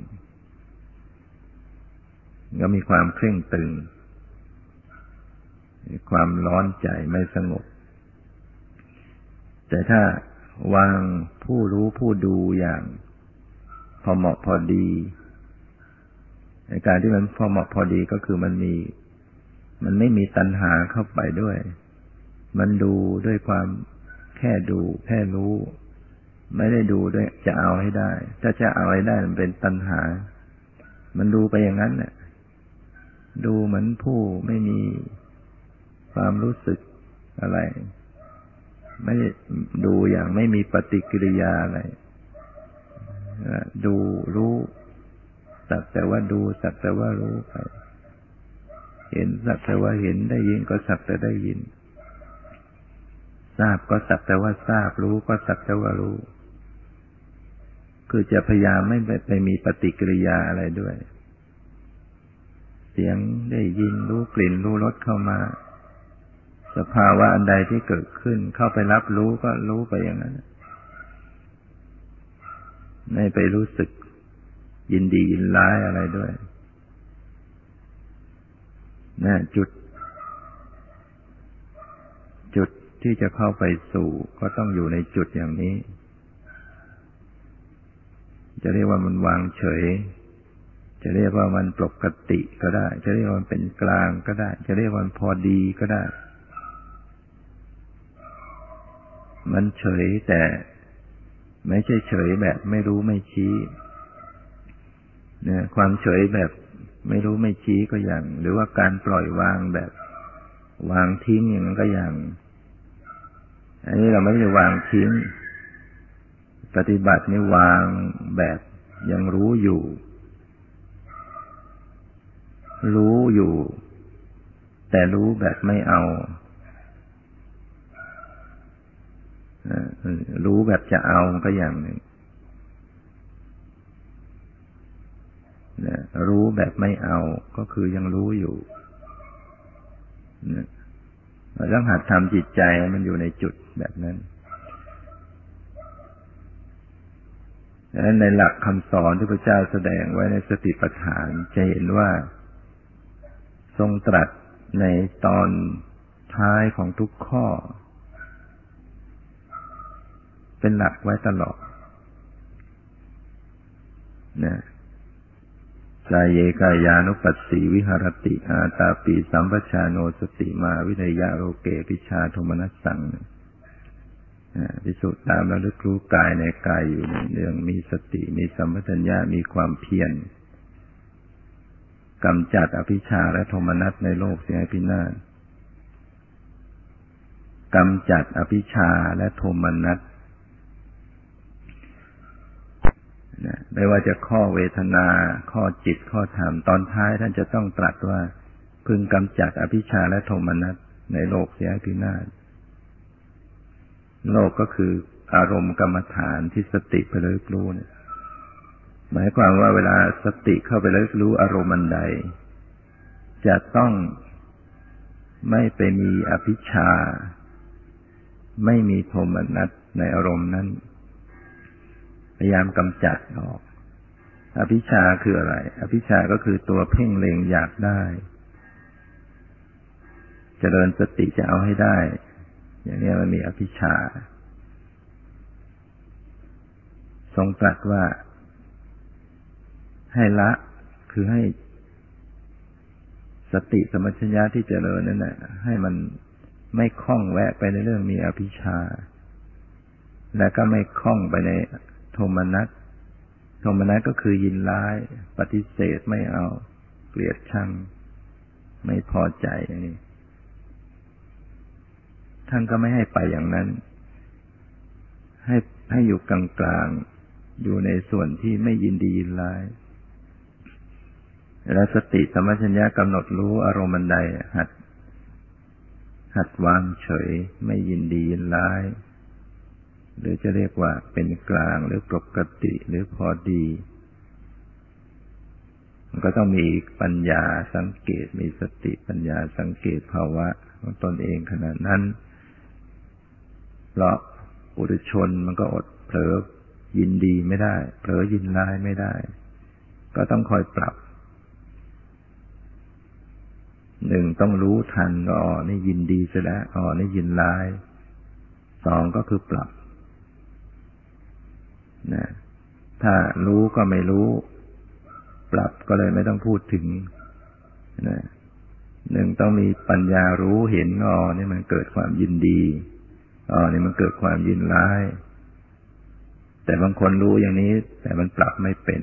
ก็มีความเคร่งตึง มีความร้อนใจไม่สงบ แต่ถ้าวางผู้รู้ผู้ดูอย่างพอเหมาะพอดีในการที่มันพอเหมาะพอดีก็คือมันมี มันไม่มีตัณหาเข้าไปด้วย มันดูด้วยความแค่ดู แค่รู้ ไม่ได้ดูด้วยจะเอาให้ได้ ถ้าจะเอาให้ได้มันเป็นตัณหา มันดูไปอย่างนั้นเนี่ยดูเหมือนผู้ไม่มี ความรู้สึกอะไร ไม่ดูอย่างไม่มีปฏิกิริยาอะไรดูรู้สักแต่ว่าดูสักแต่ว่ารู้ไปเห็นสักแต่ว่าเห็นได้ยินก็สักแต่ได้ยิน ทราบก็สักแต่ว่าทราบรู้ก็สักแต่ว่ารู้ คือจะพยายามไม่ไปมีปฏิกิริยาอะไรด้วย เสียงได้ยินรู้กลิ่นรู้รสเข้ามา สภาวะอันใดที่เกิดขึ้น เข้าไปรับรู้ก็รู้ไปอย่างนั้นไม่ไปรู้สึก ยินดียินร้ายอะไรด้วยนะจุด จุดที่จะเข้าไปสู่ ก็ต้องอยู่ในจุดอย่างนี้ จะเรียกว่ามันวางเฉย จะเรียกว่ามันปกติก็ได้ จะเรียกว่ามันเป็นกลางก็ได้ จะเรียกว่ามันพอดีก็ได้ มันเฉยแต่ไม่ใช่เฉยแบบไม่รู้ไม่ชี้เนี่ยความเฉยแบบไม่รู้ไม่ชี้ก็อย่าง หรือว่าการปล่อยวางแบบ วางทิ้งอย่างนั้นก็อย่าง อันนี้เราไม่ได้วางทิ้ง ปฏิบัตินี่วางแบบยังรู้อยู่ รู้อยู่ แต่รู้แบบไม่เอา รู้แบบจะเอาก็อย่างหนึ่งรู้แบบไม่เอาก็คือยังรู้อยู่เราต้องหัดทำจิตใจมันอยู่ในจุดแบบนั้นดังนั้นในหลักคำสอนที่พระเจ้าแสดงไว้ในสติปัฏฐานจะเห็นว่า ทรงตรัสในตอนท้ายของทุกข้อ เป็นหลักไว้ตลอดนะกายเยกายานุปัสสีวิหารติ อาตาปีสัมปชาโนสติมาวิทยาโรเกปิชาโทมนัสสังพิสุทธิ์ตามระลึกรู้กายในกายอยู่ในเรื่องมีสติมีสัมปชัญญะมีความเพียรกำจัดอภิชาและโทมนัสในโลกเสียให้พินาศกำจัดอภิชาและโทมนัสนะ ไม่ว่าจะข้อเวทนา ข้อจิตข้อธรรมตอนท้ายท่านจะต้องตรัสว่า พึงกำจัดอภิชาและโทมนัสในโลกเสียพินาศโลกก็คืออารมณ์กรรมฐานที่สติไปเลยรู้เนี่ยหมายความว่าเวลาสติเข้าไปเลยรู้อารมณ์อันใด จะต้องไม่ไปมีอภิชา ไม่มีโทมนัสในอารมณ์นั้น พยายามกำจัดออก อภิชาคืออะไร อภิชาก็คือตัวเพ่งเล็งอยากได้จเจริญสติจะเอาให้ได้ อย่างนี้มันมีอภิชา ทรงตรัสว่า ให้ละคือให้สติสมัชญะที่เจริญนั่นแหละให้มันไม่คล้องแวะไปในเรื่องมีอภิชา และก็ไม่คล้องไปในโทมนัส โทมนัสก็คือยินร้าย ปฏิเสธไม่เอา เกลียดชัง ไม่พอใจนี่ท่านก็ไม่ให้ไปอย่างนั้น ให้ให้อยู่กลางกลางอยู่ในส่วนที่ไม่ยินดียินร้าย แล้วสติสมัชัญญะกำหนดรู้อารมณ์ใดหัด หัดวางเฉย ไม่ยินดียินร้าย หรือจะเรียกว่าเป็นกลางหรือปกติหรือพอดีมันก็ต้องมีปัญญาสังเกตมีสติปัญญาสังเกตภาวะของตนเองขณะนั้น เพราะอุตชนมันก็อดเผลอยินดีไม่ได้ เผลอยินร้ายไม่ได้ ก็ต้องคอยปรับหนึ่งต้องรู้ทันอ๋อนี่ยินดีซะแล้วอ๋อนี่ยินร้ายสองก็คือปรับ นะถ้ารู้ก็ไม่รู้ ปรับก็เลยไม่ต้องพูดถึงนะหนึ่งต้องมีปัญญารู้เห็นอ๋อนี่มันเกิดความยินดีอ๋อนี่มันเกิดความยินร้าย แต่บางคนรู้อย่างนี้ แต่มันปรับไม่เป็น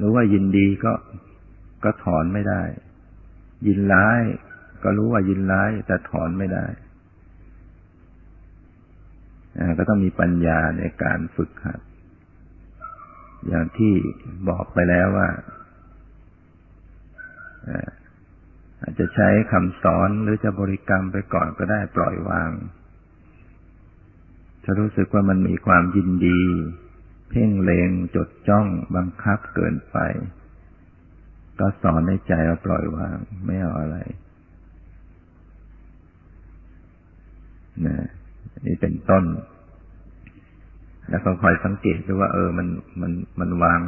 รู้ว่ายินดีก็ก็ถอนไม่ได้ ยินร้าย ก็รู้ว่ายินร้าย แต่ถอนไม่ได้ ก็ต้องมีปัญญาในการฝึกหัด อย่างที่บอกไปแล้วว่าอาจจะใช้คำสอนหรือจะบริกรรมไปก่อนก็ได้ปล่อยวาง ถ้ารู้สึกว่ามันมีความยินดี เพ่งเลงจดจ้องบังคับเกินไป ก็สอนในใจเอาปล่อยวาง ไม่เอาอะไรนะ นี่เป็นต้น แล้วก็คอยสังเกตดูว่า เออ มันมันมันวาง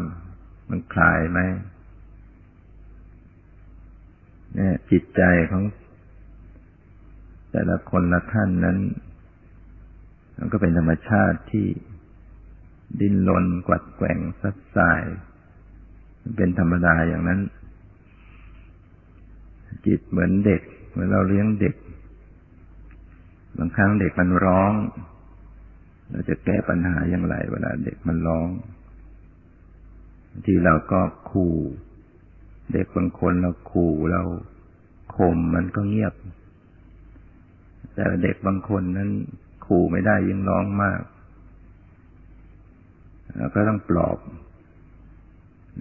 มันคลายไหมเนี่ยจิตใจของแต่ละคนละท่านนั้น มันก็เป็นธรรมชาติที่ดิ้นรนกวัดแกว่งซัดสาย เป็นธรรมดาอย่างนั้น จิตเหมือนเด็ก เหมือนเราเลี้ยงเด็ก บางครั้งเด็กมันร้อง เราจะแก้ปัญหาอย่างไร เวลาเด็กมันร้องที่เราก็ขู่เด็กบางคนเราขู่เราข่มมันก็เงียบ แต่เด็กบางคนนั้นขู่ไม่ได้ยังร้องมากเราก็ต้องปลอบ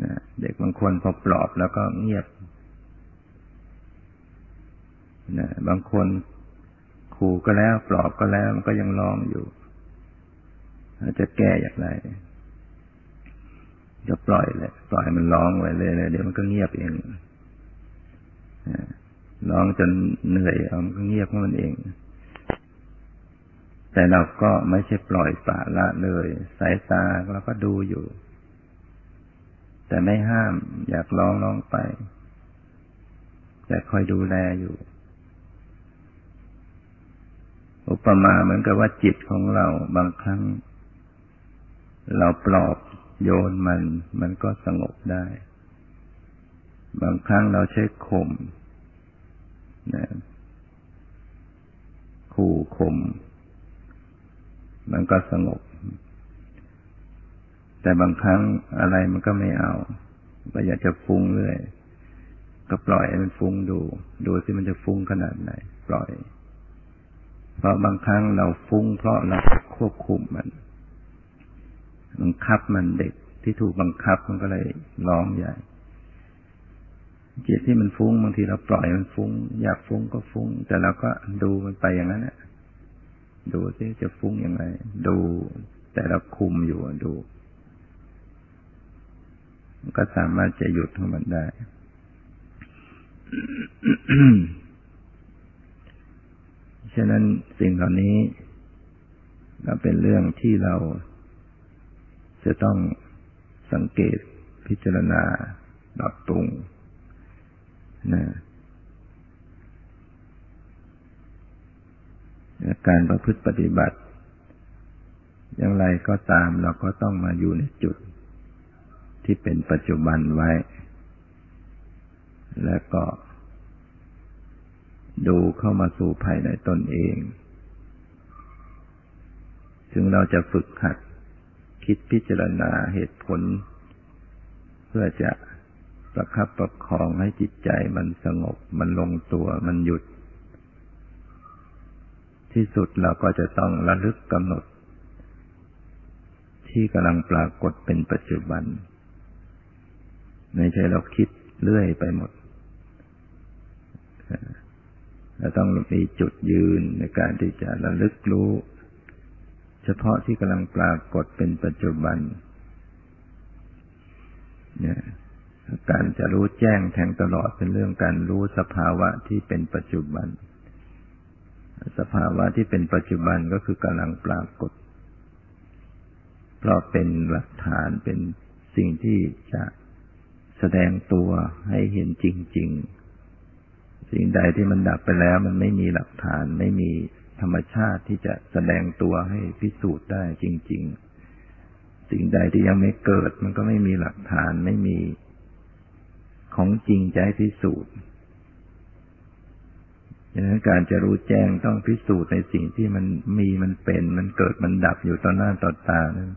นะเด็กบางคนพอปลอบแล้วก็เงียบนะบางคน ขู่ก็แล้ว ปลอบก็แล้ว มันก็ยังร้องอยู่จะแก้อย่างไรจะปล่อยเลยปล่อยมันร้องไว้เลยเดี๋ยวมันก็เงียบเองร้องจนเหนื่อยเอามันก็เงียบของมันเอง แต่เราก็ไม่ใช่ปล่อยปละละเลย สายตาเราก็ดูอยู่ แต่ไม่ห้าม อยากร้องร้องไป แต่คอยดูแลอยู่ อุปมาเหมือนกับว่าจิตของเราบางครั้ง เราปลอบโยนมัน มันก็สงบได้ บางครั้งเราใช้ข่มนะขู่ข่มมันก็สงบ แต่บางครั้งอะไรมันก็ไม่เอาก็อยากจะฟุ้งเรื่อยก็ปล่อยมันฟุ้งดู ดูสิมันจะฟุ้งขนาดไหน ปล่อย เพราะบางครั้งเราฟุ้งเพราะเราควบคุมมัน บังคับมันเด็กที่ถูกบังคับมันก็เลยร้องใหญ่จิตที่มันฟุ้งบางทีเราปล่อยมันฟุ้ง อยากฟุ้งก็ฟุ้ง แต่เราก็ดูมันไปอย่างนั้นแหละดูซิจะฟุ้งยังไงดูแต่เราคุมอยู่ดูก็สามารถจะหยุดของมันได้ ฉะนั้นสิ่งเหล่านี้ก็เป็นเรื่องที่เราจะต้องสังเกตพิจารณาปรับปรุงนะการประพฤติปฏิบัติ อย่างไรก็ตามเราก็ต้องมาอยู่ในจุดที่เป็นปัจจุบันไว้ แล้วก็ ดูเข้ามาสู่ภายในตนเอง ซึ่งเราจะฝึกหัดคิดพิจารณาเหตุผล เพื่อจะประคับประคองให้จิตใจมันสงบ มันลงตัว มันหยุด ที่สุดเราก็จะต้องระลึกกำหนด ที่กำลังปรากฏเป็นปัจจุบัน ไม่ใช่เราคิดเรื่อยไปหมด เราต้องมีจุดยืนในการที่จะระลึกรู้ เฉพาะที่กำลังปรากฏเป็นปัจจุบัน เนี่ยการจะรู้แจ้งแทงตลอดเป็นเรื่องการรู้สภาวะที่เป็นปัจจุบัน สภาวะที่เป็นปัจจุบันก็คือกำลังปรากฏ เพราะเป็นหลักฐานเป็นสิ่งที่จะแสดงตัวให้เห็นจริง ๆ สิ่งใดที่มันดับไปแล้ว มันไม่มีหลักฐานไม่มีธรรมชาติที่จะแสดงตัวให้พิสูจน์ได้จริง ๆ สิ่งใดที่ยังไม่เกิด มันก็ไม่มีหลักฐานไม่มีของจริงใจพิสูจน์ดังนั้นการจะรู้แจ้งต้องพิสูจน์ในสิ่งที่มันมีมันเป็น มันเกิดมันดับอยู่ต่อหน้าต่อตานั้น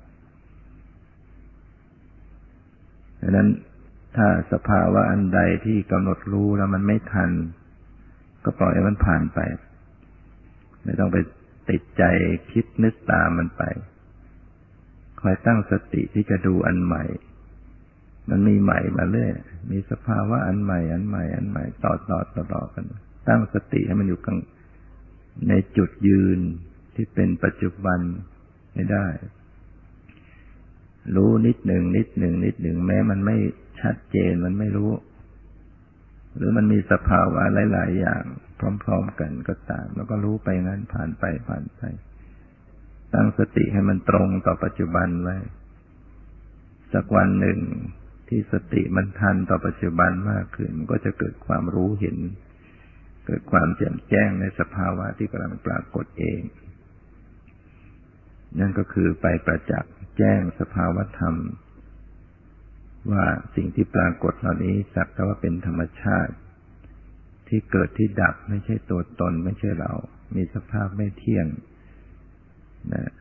ดังนั้นถ้าสภาวะอันใดที่กำหนดรู้แล้วมันไม่ทัน ก็ปล่อยให้มันผ่านไป ไม่ต้องไปติดใจคิดนึกตามมันไป คอยตั้งสติที่จะดูอันใหม่ มันมีใหม่มาเรื่อย มีสภาวะอันใหม่ อันใหม่ อันใหม่ ต่อต่อต่อต่อกัน ตั้งสติให้มันอยู่กลางในจุดยืนที่เป็นปัจจุบันไม่ได้ รู้นิดหนึ่งนิดหนึ่งนิดหนึ่งแม้มันไม่ชัดเจนมันไม่รู้ หรือมันมีสภาวะหลาย ๆ อย่าง พร้อม ๆ กันก็ตาม แล้วก็รู้ไปงั้นผ่านไปผ่านไป ตั้งสติให้มันตรงต่อปัจจุบันไว้สักวันหนึ่งที่สติมันทันต่อปัจจุบันมากขึ้นมันก็จะเกิดความรู้เห็น เกิดความแจ่มแจ้งในสภาวะที่กำลังปรากฏเอง นั่นก็คือไปประจักษ์แจ้งสภาวะธรรม ว่าสิ่งที่ปรากฏเหล่านี้สักแต่ว่าเป็นธรรมชาติ ที่เกิดที่ดับไม่ใช่ตัวตนไม่ใช่เรา มีสภาพไม่เที่ยงนะ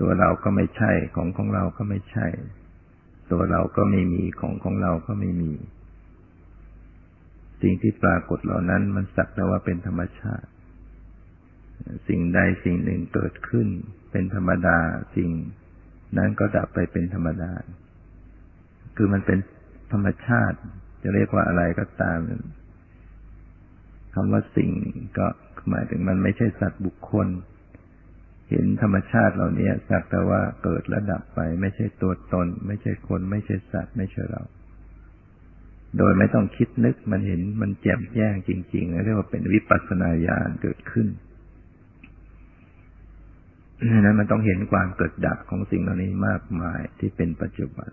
ตัวเราก็ไม่ใช่ของของเราก็ไม่ใช่ ตัวเราก็ไม่มีของของเราก็ไม่มี สิ่งที่ปรากฏเหล่านั้นมันสักแต่ว่าเป็นธรรมชาติ สิ่งใดสิ่งหนึ่งเกิดขึ้น เป็นธรรมดาสิ่งนั้นก็ดับไปเป็นธรรมดา คือมันเป็นธรรมชาติ จะเรียกว่าอะไรก็ตามคำว่าสิ่งก็หมายถึงมันไม่ใช่สัตว์บุคคล เห็นธรรมชาติเหล่านี้สักแต่ว่าเกิดและดับไป ไม่ใช่ตัวตน ไม่ใช่คน ไม่ใช่สัตว์ ไม่ใช่เรา โดยไม่ต้องคิดนึกมันเห็นมันแจ่มแจ้งจริงๆเรียกว่าเป็นวิปัสสนาญาณเกิดขึ้นนั้นมันต้องเห็นความเกิดดับของสิ่งเหล่านี้มากมายที่เป็นปัจจุบัน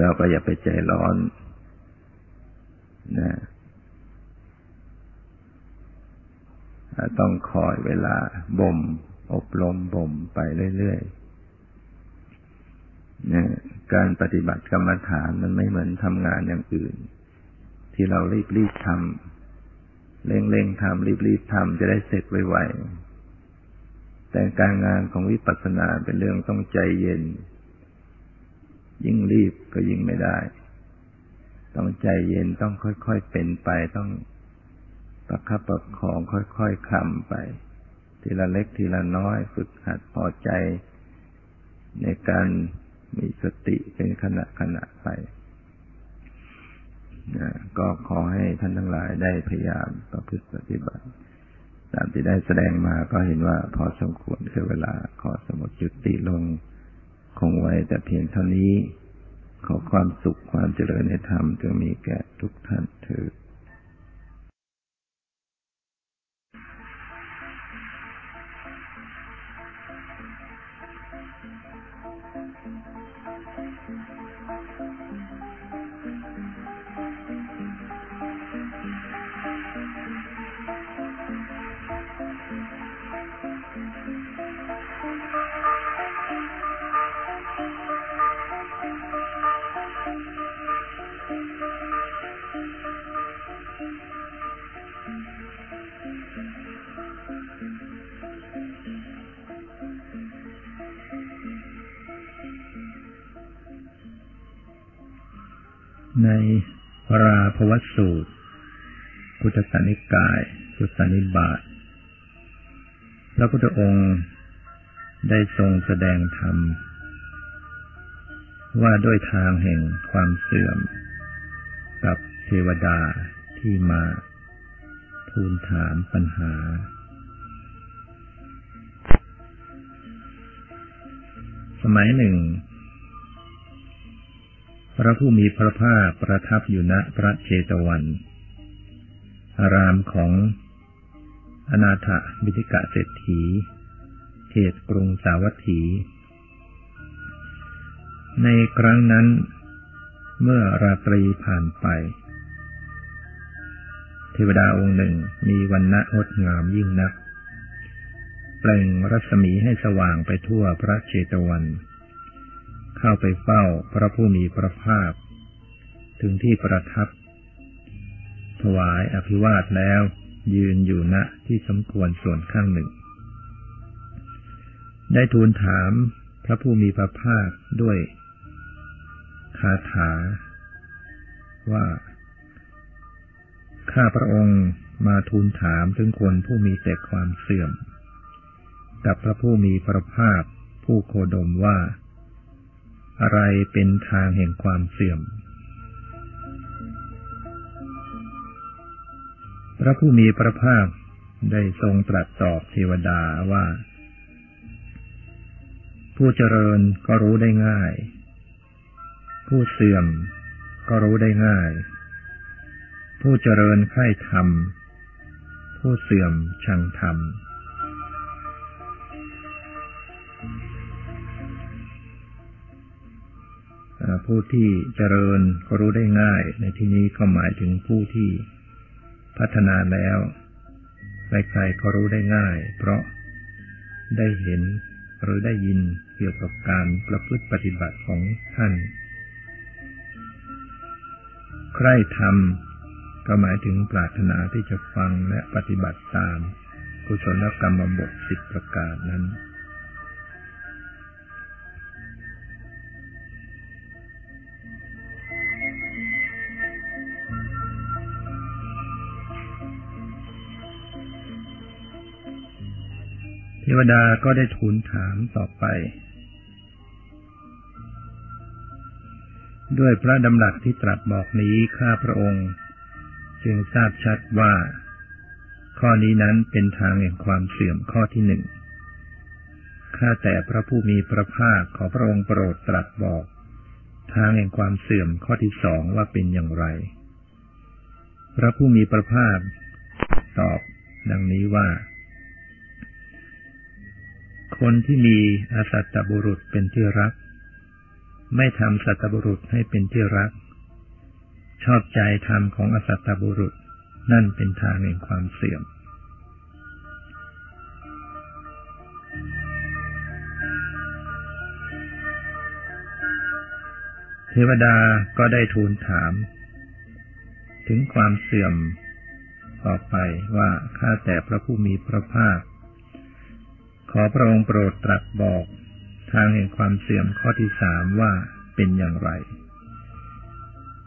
เราก็อย่าไปใจร้อนนะต้องคอยเวลาบ่ม อบรมบ่มไปเรื่อยๆนะการปฏิบัติกรรมฐานมันไม่เหมือนทำงานอย่างอื่น ที่เรารีบๆทำเร่งๆทำรีบๆทำจะได้เสร็จไวๆแต่การงานของวิปัสสนาเป็นเรื่องต้องใจเย็น ยิ่งรีบก็ยิ่งไม่ได้ ต้องใจเย็นต้องค่อยๆเป็นไปต้องประคับประคองค่อยๆคลำไป ทีละเล็กทีละน้อยฝึกหัดพอใจ ในการมีสติเป็นขณะขณะไปนะก็ขอให้ท่านทั้งหลายได้พยายามประพฤติปฏิบัติ ตามที่ได้แสดงมาก็เห็นว่าพอสมควรคือเวลาขอสมุดจุติลง งไว้แต่เพียงเท่านี้ ขอความสุขความเจริญในธรรมจะมีแก่ทุกท่านเถิด ในราภวสูตรพุทธสานิกาย พุทธนิบาตพระพุทธองค์ได้ทรงแสดงธรรม ว่าด้วยทางแห่งความเสื่อม กับเทวดาที่มาทูลถามปัญหา สมัยหนึ่ง พระผู้มีพระภาคประทับอยู่ณพระเชตวัน อารามของอนาถบิธิกะเศรษฐี เขตกรุงสาวัตถี ในครั้งนั้น เมื่อราตรีผ่านไป เทวดาองค์หนึ่งมีวันณะงดงามยิ่งนักเปล่งรัศมีให้สว่างไปทั่วพระเชตวันเข้าไปเฝ้าพระผู้มีพระภาค ถึงที่ประทับ ถวายอภิวาทแล้ว ยืนอยู่ณที่สมควรส่วนข้างหนึ่ง ได้ทูลถามพระผู้มีพระภาคด้วยคาถา ว่า ข้าพระองค์มาทูลถามถึงคนผู้มีแต่ความเสื่อม กับพระผู้มีพระภาคผู้โคดมว่า อะไรเป็นทางแห่งความเสื่อม พระผู้มีพระภาคได้ทรงตรัสตอบเทวดาว่า ผู้เจริญก็รู้ได้ง่าย ผู้เสื่อมก็รู้ได้ง่าย ผู้เจริญใคร่ธรรม ผู้เสื่อมชังธรรม ผู้ที่เจริญก็รู้ได้ง่าย ในที่นี้ก็หมายถึงผู้ที่พัฒนาแล้วใครๆก็รู้ได้ง่าย เพราะได้เห็นหรือได้ยินเกี่ยวกับการประพฤติปฏิบัติของท่าน ใคร่ทำก็หมายถึงปรารถนาที่จะฟังและปฏิบัติตามกุศลกรรมบทสิบประการนั้น วดาก็ได้ทูลถามต่อไป ด้วยพระดำรัสที่ตรัสบอกนี้ข้าพระองค์ จึงทราบชัดว่า ข้อนี้นั้นเป็นทางแห่งความเสื่อมข้อที่หนึ่งข้าแต่พระผู้มีพระภาคขอพระองค์โปรดตรัสบอก ทางแห่งความเสื่อมข้อที่สองว่าเป็นอย่างไร พระผู้มีพระภาคตอบ ดังนี้ว่า คนที่มีอสัตตบุรุษเป็นที่รัก ไม่ทำสัตตบุรุษให้เป็นที่รัก ชอบใจธรรมของอสัตตบุรุษนั่นเป็นทางแห่งความเสื่อมเทวดาก็ได้ทูลถาม ถึงความเสื่อมต่อไปว่าข้าแต่พระผู้มีพระภาค ขอพระองค์โปรดตรัสบอก ทางแห่งความเสื่อมข้อที่สามว่าเป็นอย่างไร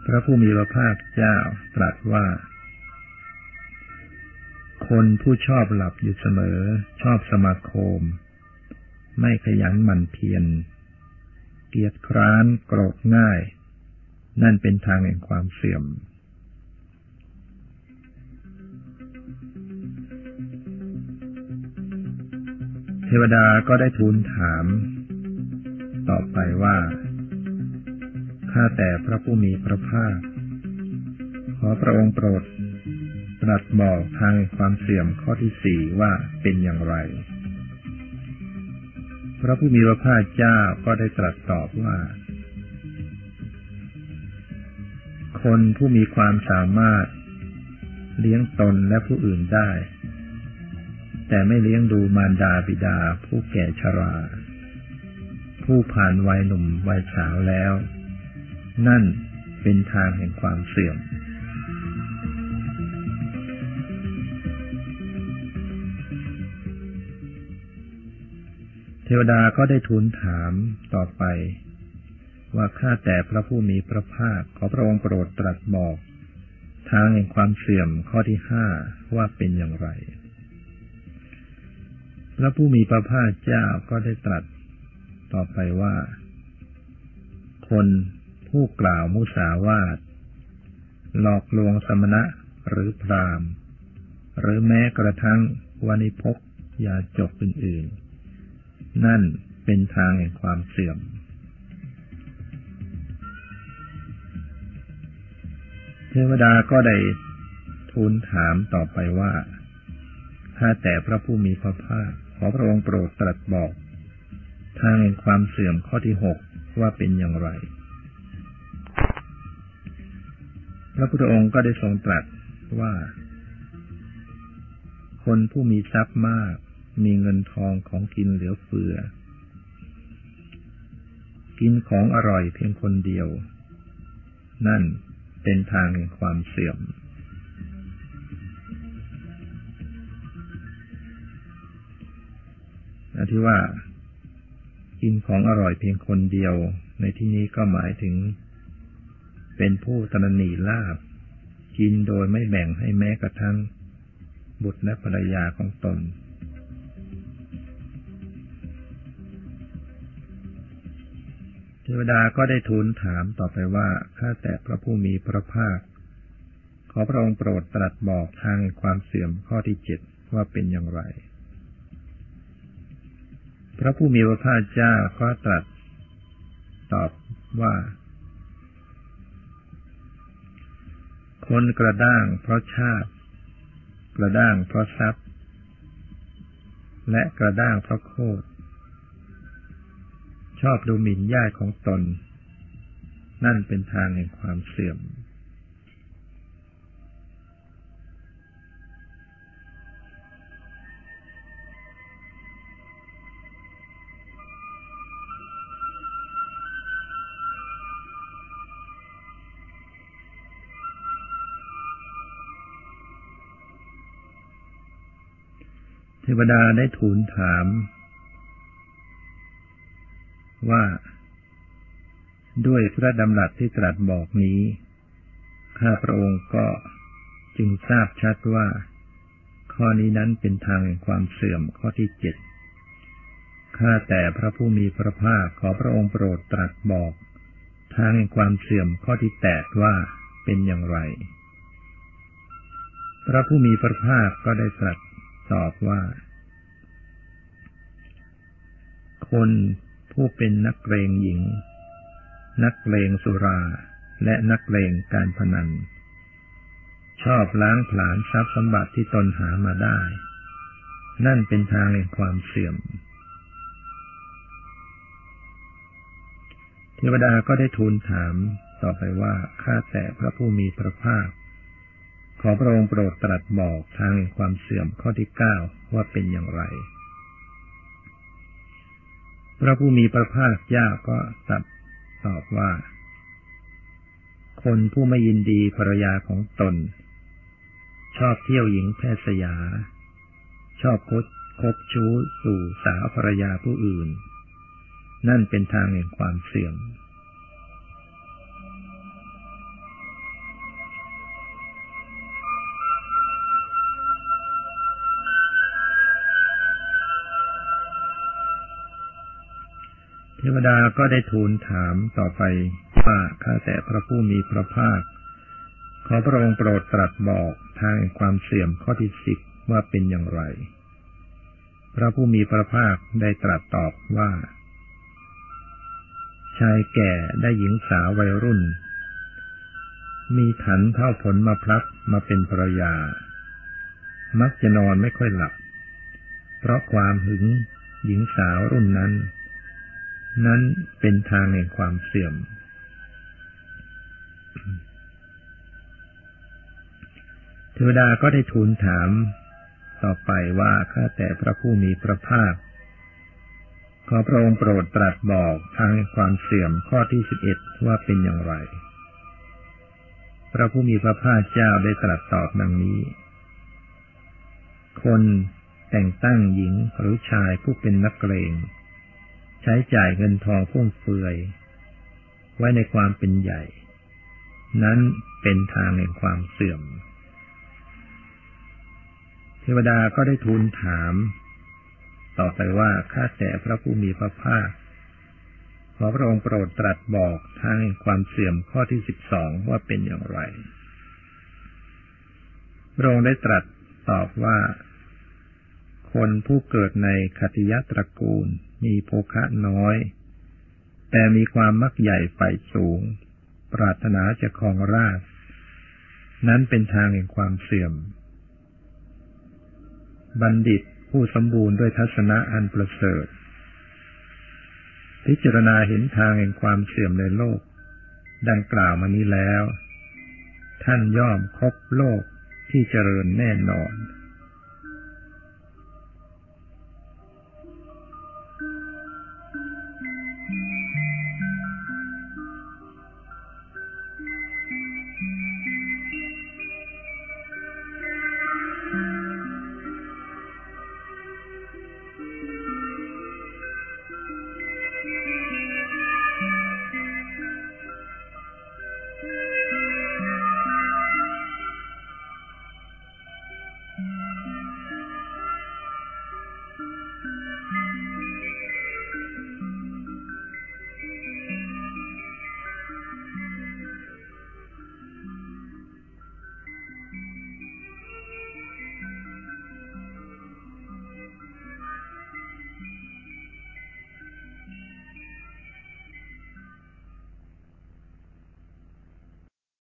พระผู้มีพระภาคเจ้าตรัสว่า คนผู้ชอบหลับอยู่เสมอ ชอบสมาคม ไม่ขยันหมั่นเพียรเกียจคร้านโกรธง่าย นั่นเป็นทางแห่งความเสื่อม วดาก็ได้ทูลถาม ต่อไปว่า ข้าแต่พระผู้มีพระภาค ขอพระองค์โปรดตรัสบอกทางความเสื่อมข้อที่สี่ว่าเป็นอย่างไร พระผู้มีพระภาคเจ้าก็ได้ตรัสตอบว่า คนผู้มีความสามารถเลี้ยงตนและผู้อื่นได้ แต่ไม่เลี้ยงดูมารดาบิดาผู้แก่ชรา ผู้ผ่านวัยหนุ่มวัยสาวแล้ว นั่นเป็นทางแห่งความเสื่อม เทวดาก็ได้ทูลถามต่อไป ว่าข้าแต่พระผู้มีพระภาคขอพระองค์โปรดตรัสบอก ทางแห่งความเสื่อมข้อที่ห้าว่าเป็นอย่างไร พระผู้มีพระภาคเจ้าก็ได้ตรัสต่อไปว่า คนผู้กล่าวมุสาวาทหลอกลวงสมณะหรือพรามหรือแม้กระทั่งวานิพกยาจกอื่นๆ นั่นเป็นทางแห่งความเสื่อม เทวดาก็ได้ทูลถามต่อไปว่า ถ้าแต่พระผู้มีพระภาค ขอพระองค์โปรดตรัสบอก ทางแห่งความเสื่อมข้อที่หกว่าเป็นอย่างไร พระพุทธองค์ก็ได้ทรงตรัสว่า คนผู้มีทรัพย์มาก มีเงินทองของกินเหลือเฟือ กินของอร่อยเพียงคนเดียว นั่นเป็นทางแห่งความเสื่อม ที่ว่ากินของอร่อยเพียงคนเดียว ในที่นี้ก็หมายถึง เป็นผู้ตนนีลาบ กินโดยไม่แบ่งให้แม้กระทั่ง บุตรและภรรยาของตน เทวดาก็ได้ทูลถามต่อไปว่า ข้าแต่พระผู้มีพระภาค ขอพระองค์โปรดตรัสบอกทางความเสื่อมข้อที่เจ็ดว่าเป็นอย่างไร พระผู้มีพระภาคเจ้าก็ตรัสตอบว่า คนกระด้างเพราะชาติ กระด้างเพราะทรัพย์ และกระด้างเพราะโคตรชอบดูหมิ่นญาติของตน นั่นเป็นทางแห่งความเสื่อม เทวดาได้ทูลถาม ว่า ด้วยพระดำรัสที่ตรัสบอกนี้ ข้าพระองค์ก็จึงทราบชัดว่า ข้อนี้นั้นเป็นทางแห่งความเสื่อมข้อที่เจ็ดข้าแต่พระผู้มีพระภาคขอพระองค์โปรดตรัสบอก ทางแห่งความเสื่อมข้อที่แปดว่าเป็นอย่างไร พระผู้มีพระภาคก็ได้ตรัส ตอบว่า คนผู้เป็นนักเรงหญิง นักเลงสุราและนักเลงการพนัน ชอบล้างผลาญทรัพย์สมบัติที่ตนหามาได้ นั่นเป็นทางแห่งความเสื่อม เทวดาก็ได้ทูลถามต่อไปว่า ข้าแต่พระผู้มีพระภาค ขอพระองค์โปรดตรัสบอกทางความเสื่อมข้อที่เก้าว่าเป็นอย่างไร พระผู้มีพระภาคเจ้าก็ตัดตอบว่า คนผู้ไม่ยินดีภรรยาของตน ชอบเที่ยวหญิงแพทย์สยา ชอบคดคบชู้สู่สาวภรรยาผู้อื่น นั่นเป็นทางแห่งความเสื่อม ทวดาก็ได้ทูลถามต่อไปว่าข้าแต่พระผู้มีพระภาค ขอพระองค์โปรดตรัสบอกทางความเสื่อมข้อที่สิบว่าเป็นอย่างไร พระผู้มีพระภาคได้ตรัสตอบว่า ชายแก่ได้หญิงสาววัยรุ่น มีถันเท่าผลมาพลัดมาเป็นภรรยา มักจะนอนไม่ค่อยหลับ เพราะความหึงหญิงสาวรุ่นนั้น นั้นเป็นทางแห่งความเสื่อม เทวดาก็ได้ทูลถามต่อไปว่าข้าแต่พระผู้มีพระภาค ขอพระองค์โปรดตรัสบอกทางความเสื่อมข้อที่สิบเอ็ดว่าเป็นอย่างไร พระผู้มีพระภาคเจ้าได้ตรัสตอบดังนี้ คนแต่งตั้งหญิงหรือชายผู้เป็นนักเลง ใช้จ่ายเงินทองฟุ่มเฟือย ไว้ในความเป็นใหญ่ นั้นเป็นทางแห่งความเสื่อม เทวดาก็ได้ทูลถาม ต่อไปว่าข้าแต่พระผู้มีพระภาคขอพระองค์โปรดตรัสบอกทางแห่งความเสื่อมข้อที่สิบสองว่าเป็นอย่างไร พระองค์ได้ตรัสตอบว่า คนผู้เกิดในคติยตระกูลมีโภคะน้อย แต่มีความมักใหญ่ไฟสูง ปรารถนาจะครองราชนั้นเป็นทางแห่งความเสื่อม บัณฑิตผู้สมบูรณ์ด้วยทัศนะอันประเสริฐ พิจารณาเห็นทางแห่งความเสื่อมในโลก ดังกล่าวมานี้แล้ว ท่านย่อมครบโลกที่เจริญแน่นอน